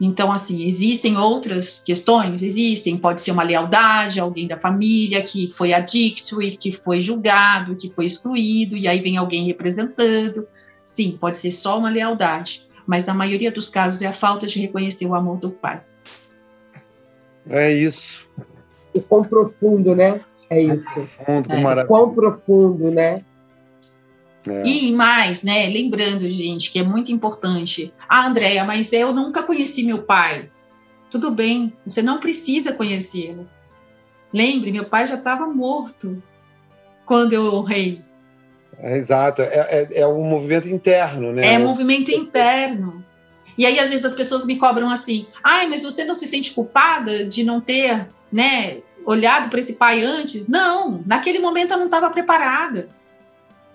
Então, assim, existem outras questões? Existem. Pode ser uma lealdade, alguém da família que foi adicto e que foi julgado, que foi excluído, e aí vem alguém representando. Sim, pode ser só uma lealdade. Mas na maioria dos casos é a falta de reconhecer o amor do pai. É isso. O quão profundo, né? É isso. Profundo, é. O quão profundo, né? É. E mais, né? Lembrando, gente, que é muito importante. Ah, Andréia, mas eu nunca conheci meu pai. Tudo bem, você não precisa conhecê-lo. Lembre, meu pai já estava morto quando eu honrei. É, exato, é, é, é, um movimento interno, né? É um movimento interno. E aí, às vezes, as pessoas me cobram assim: ai, mas você não se sente culpada de não ter, né, olhado para esse pai antes? Não, naquele momento eu não estava preparada.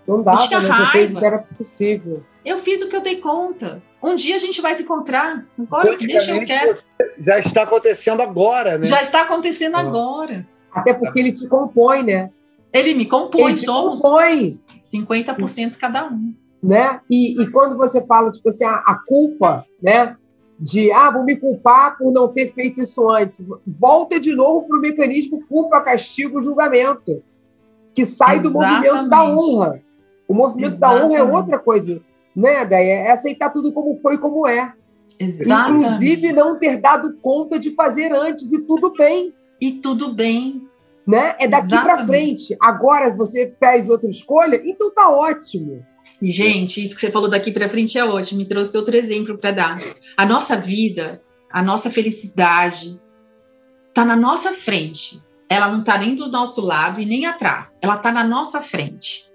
Não dá, eu tinha raiva. que era possível. Eu fiz o que eu dei conta. Um dia a gente vai se encontrar. Agora, deixa eu quero. Já está acontecendo agora, né? Já está acontecendo ah. agora. Até porque ele te compõe, né? Ele me compõe, ele somos compõe. 50% cada um. Né? E, e quando você fala, tipo assim, a, a culpa, né? de ah, vou me culpar por não ter feito isso antes. Volta de novo para o mecanismo culpa, castigo, julgamento, que sai Exatamente. do movimento da honra. O movimento Exatamente. da honra é outra coisa, né, Daí É aceitar tudo como foi, como é. Exatamente. Inclusive não ter dado conta de fazer antes, e tudo bem. E tudo bem. Né? É daqui para frente. Agora você fez outra escolha, então tá ótimo. Gente, isso que você falou daqui para frente é ótimo. Me trouxe outro exemplo para dar. A nossa vida, a nossa felicidade, tá na nossa frente. Ela não tá nem do nosso lado e nem atrás. Ela tá na nossa frente.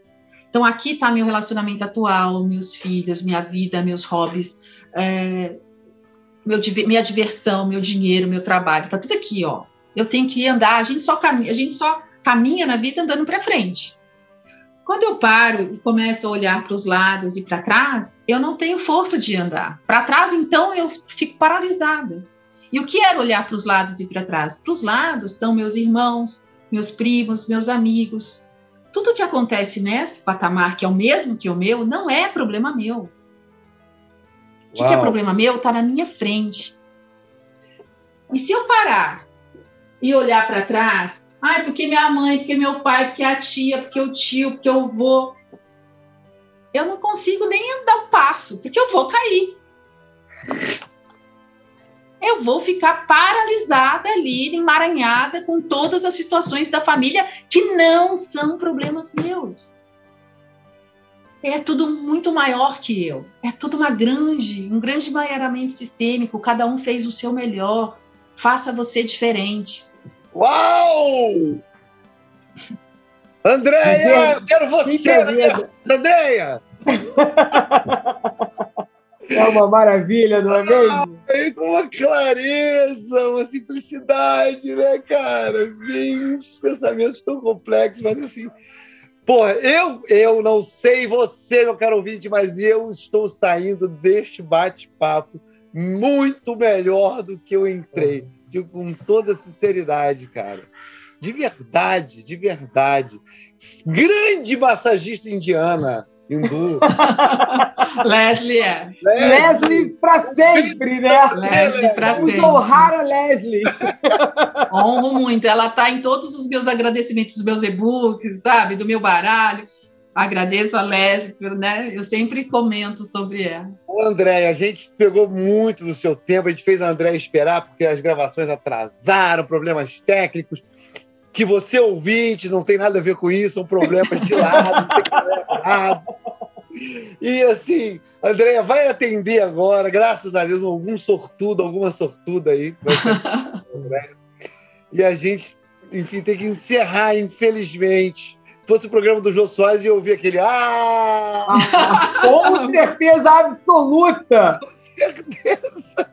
Então aqui tá meu relacionamento atual, meus filhos, minha vida, meus hobbies, é, meu, minha diversão, meu dinheiro, meu trabalho. Tá tudo aqui, ó. Eu tenho que andar. A gente só caminha, a gente só caminha na vida andando para frente. Quando eu paro e começo a olhar para os lados e para trás, eu não tenho força de andar. Para trás, então, eu fico paralisada. E o que era olhar para os lados e para trás? Para os lados estão meus irmãos, meus primos, meus amigos. Tudo que acontece nesse patamar, que é o mesmo que o meu, não é problema meu. O que, que é problema meu? Está na minha frente. E se eu parar e olhar para trás, Ai, porque minha mãe, porque meu pai, porque a tia, porque o tio, porque eu vou. Eu não consigo nem dar um passo, porque eu vou cair. Eu vou ficar paralisada ali, emaranhada com todas as situações da família que não são problemas meus. É tudo muito maior que eu. É tudo uma grande, um grande maioramento sistêmico. Cada um fez o seu melhor. Faça você diferente. Uau! Andréia, eu quero você Andréia! É uma maravilha, não é mesmo? Ah, com uma clareza, uma simplicidade, né, cara? Vem uns pensamentos tão complexos, mas assim. Porra, eu, eu não sei você, meu caro ouvinte, mas eu estou saindo deste bate-papo muito melhor do que eu entrei digo com toda sinceridade, cara. De verdade, de verdade. Grande massagista indiana, hindu. Leslie é. Leslie, Leslie para sempre, né? Leslie para sempre. honrar a Leslie. Honro muito. Ela está em todos os meus agradecimentos, dos meus e-books, sabe? Do meu baralho. Agradeço a Leslie, né? Eu sempre comento sobre ela. Ô, André, a gente pegou muito do seu tempo, a gente fez a André esperar porque as gravações atrasaram, problemas técnicos, que você ouvinte não tem nada a ver com isso, são problemas de lado, não tem lado. E assim, Andréia vai atender agora, graças a Deus, algum sortudo, alguma sortuda aí. e a gente, enfim, tem que encerrar, infelizmente fosse o programa do Jô Soares e eu ouvir aquele ah! ah! Com certeza absoluta! Com certeza!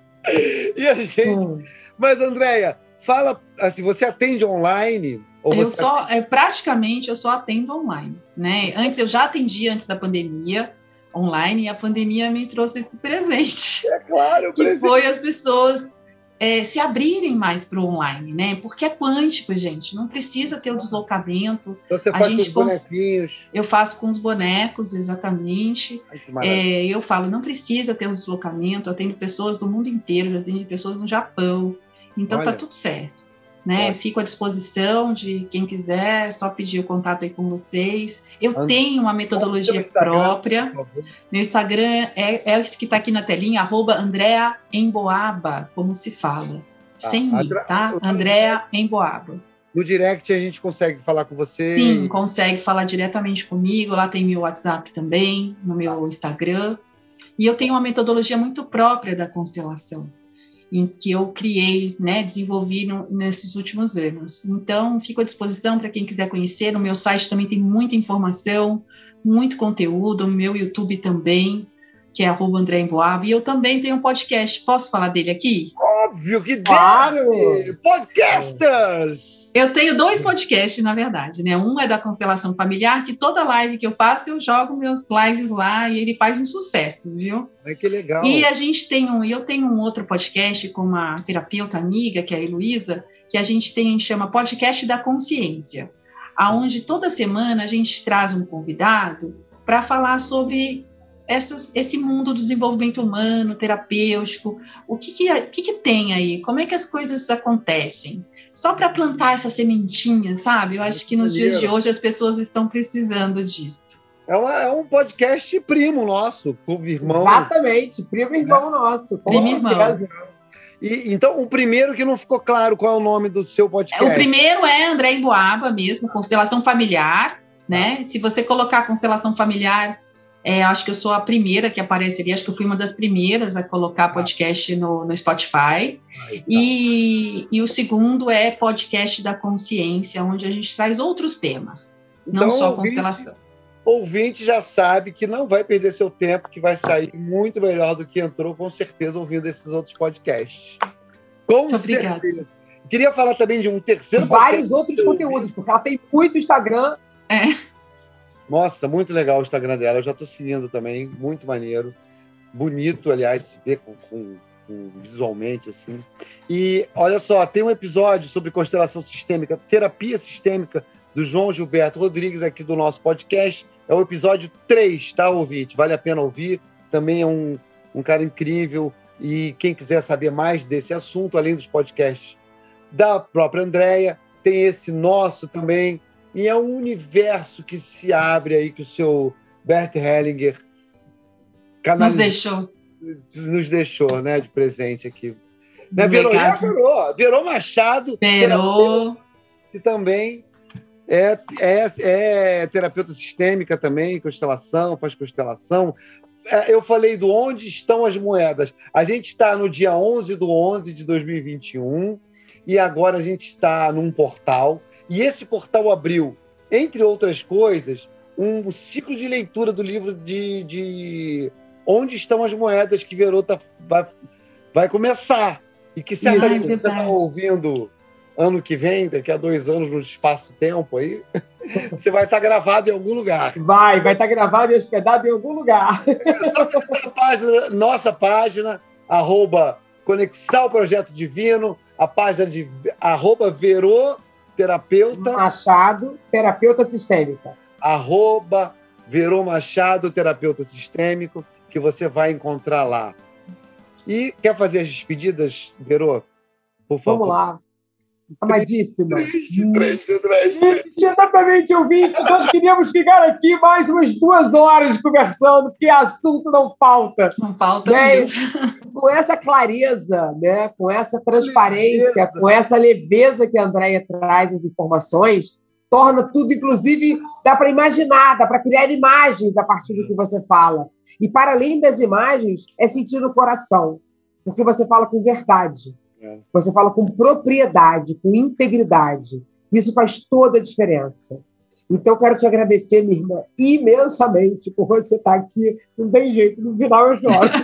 E a gente. Hum. Mas, Andréia, fala assim, você atende online? eu só, é, praticamente, eu só atendo online, né? Antes, eu já atendia antes da pandemia, online, e a pandemia me trouxe esse presente. É claro, Que presente. foi as pessoas é, se abrirem mais para o online, né? Porque é quântico, gente. Não precisa ter o deslocamento. Então você faz a gente com os bonequinhos. Eu faço com os bonecos, exatamente. Ai, é, eu falo, não precisa ter um deslocamento. Eu tenho pessoas do mundo inteiro, eu tenho pessoas no Japão. Então tá Olha. tá tudo certo né? Fico à disposição de quem quiser, só pedir o contato aí com vocês. Eu tenho uma metodologia própria. Meu Instagram é, é esse que está aqui na telinha, arroba Andrea Emboaba, como se fala. Ah, Sem mim, tá? Andrea Emboaba. no direct a gente consegue falar com você? Sim, consegue falar diretamente comigo. Lá tem meu WhatsApp também, no meu Instagram. E eu tenho uma metodologia muito própria da constelação, que eu criei, né, desenvolvi no, nesses últimos anos. Então, fico à disposição para quem quiser conhecer. No meu site também tem muita informação, muito conteúdo, no meu YouTube também que é arroba André Emboab, e eu também tenho um podcast. Posso falar dele aqui? Óbvio que claro. deve! Podcasters! Eu tenho dois podcasts, na verdade, né? Um é da Constelação Familiar, que toda live que eu faço, eu jogo meus lives lá e ele faz um sucesso, viu? Ai, que legal! E a gente tem um, eu tenho um outro podcast com uma terapeuta amiga, que é a Heloísa, que a gente tem, chama Podcast da Consciência, aonde toda semana a gente traz um convidado para falar sobre essas, esse mundo do desenvolvimento humano, terapêutico, o que que, que que, tem aí? Como é que as coisas acontecem? Só para plantar essa sementinha, sabe? Eu acho que nos dias de hoje as pessoas estão precisando disso. É, uma, é um podcast primo nosso, com irmão. Exatamente, primo irmão é. nosso. Primo irmão. E, então, o primeiro que não ficou claro qual é o nome do seu podcast. O primeiro é André Emboaba mesmo, Constelação Familiar, né? Se você colocar Constelação Familiar é, acho que eu sou a primeira que apareceria, acho que eu fui uma das primeiras a colocar podcast no, no Spotify. Aí, tá. e, e o segundo é podcast da consciência, onde a gente traz outros temas, então, não só ouvinte, constelação. Ouvinte já sabe que não vai perder seu tempo, que vai sair muito melhor do que entrou, com certeza, ouvindo esses outros podcasts. Com muito certeza. Obrigada. Queria falar também de um terceiro Vários outros conteúdos, porque ela tem muito Instagram. É nossa, muito legal o Instagram dela. Eu já estou seguindo também, muito maneiro. Bonito, aliás, se ver com, com, com, visualmente, assim. E olha só, tem um episódio sobre constelação sistêmica, terapia sistêmica, do João Gilberto Rodrigues, aqui do nosso podcast. É o episódio 3, tá, ouvinte? Vale a pena ouvir. Também é um, um cara incrível. E quem quiser saber mais desse assunto, além dos podcasts da própria Andrea, tem esse nosso também, e é um universo que se abre aí que o seu Bert Hellinger nos deixou. Nos deixou, né, de presente aqui. Né, virou, já virou, virou Machado. Virou. E também é, é, é terapeuta sistêmica também, constelação, faz constelação. É, eu falei do onde estão as moedas. A gente está no dia 11 do 11 de 2021 e agora a gente está num portal e esse portal abriu, entre outras coisas, um ciclo de leitura do livro de, de Onde Estão as Moedas, que Verota vai, vai começar. E que certamente você está ouvindo ano que vem, daqui a dois anos, no espaço-tempo aí, você vai estar gravado em algum lugar. Vai, vai estar gravado e hospedado em algum lugar. É só visitar a página, nossa página, arroba Conexão Projeto Divino, a página de arroba Verô terapeuta. Machado, terapeuta sistêmica. Arroba Verô Machado, terapeuta sistêmico, que você vai encontrar lá. E quer fazer as despedidas, Verô? Por favor. Vamos lá. Amadíssima. Triste, triste, triste. Exatamente, ouvinte. Nós queríamos ficar aqui mais umas duas horas conversando, porque assunto não falta. Não falta né? mesmo. Com essa clareza, né? com essa transparência, leveza. com essa leveza que a Andrea traz as informações, torna tudo, inclusive, dá para imaginar, dá para criar imagens a partir do que você fala. E para além das imagens, é sentir no coração, porque você fala com verdade. Você fala com propriedade, com integridade. Isso faz toda a diferença. Então, quero te agradecer, minha irmã, imensamente por você estar aqui. Não tem jeito, no final eu choro.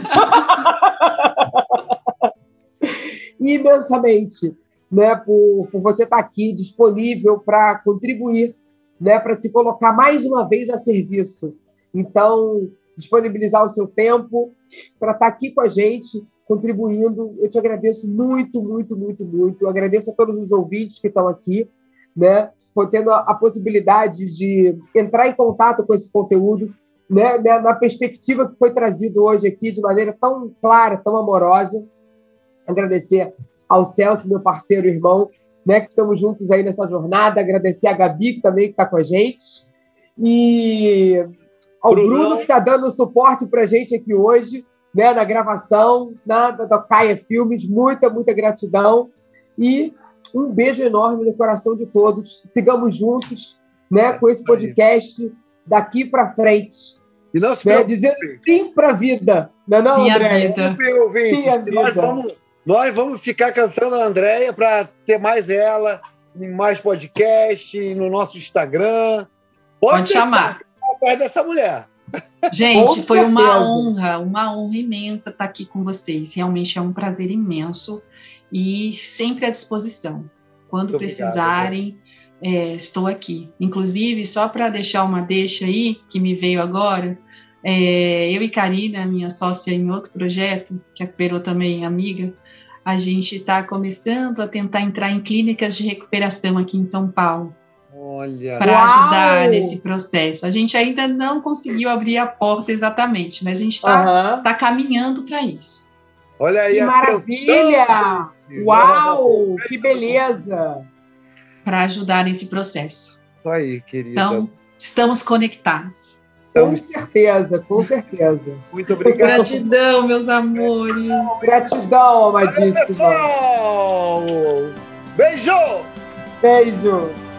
imensamente, né, por, por você estar aqui disponível para contribuir, né, para se colocar mais uma vez a serviço. Então, disponibilizar o seu tempo para estar aqui com a gente contribuindo. Eu te agradeço muito, muito, muito, muito. Eu agradeço a todos os ouvintes que estão aqui, né? Por tendo a, a possibilidade de entrar em contato com esse conteúdo, né? Na perspectiva que foi trazido hoje aqui de maneira tão clara, tão amorosa. Agradecer ao Celso, meu parceiro e irmão, né? Que estamos juntos aí nessa jornada. Agradecer a Gabi, que também está com a gente. E ao Bruno, Bruno que está dando suporte para a gente aqui hoje né, na gravação, na, da Caia Filmes. Muita, muita gratidão. E Um beijo enorme no coração de todos. Sigamos juntos, né, com esse podcast daqui para frente. E não se né, dizendo sim para a vida. Não, é não, sim, André? a vida. Sim, a vida. Nós vamos, nós vamos ficar cantando a Andréia para ter mais ela em mais podcast, no nosso Instagram. Pode, Pode chamar. Atrás dessa mulher. Gente, foi uma honra, uma honra imensa estar aqui com vocês. Realmente é um prazer imenso e sempre à disposição. Quando Muito precisarem, é, estou aqui. Inclusive, só para deixar uma deixa aí, que me veio agora, é, eu e Karina, minha sócia em outro projeto, que a Perô também é amiga, a gente está começando a tentar entrar em clínicas de recuperação aqui em São Paulo. Olha. Para ajudar nesse processo. A gente ainda não conseguiu abrir a porta exatamente, mas a gente está uhum. tá caminhando para isso. Olha aí. Que maravilha! Uau! Que beleza! Para ajudar nesse processo. Isso aí, querida. Então, estamos conectados. Com certeza, com certeza. Muito obrigado. Gratidão, meus amores. Gratidão, amadíssima. pessoal! Beijo! Beijo!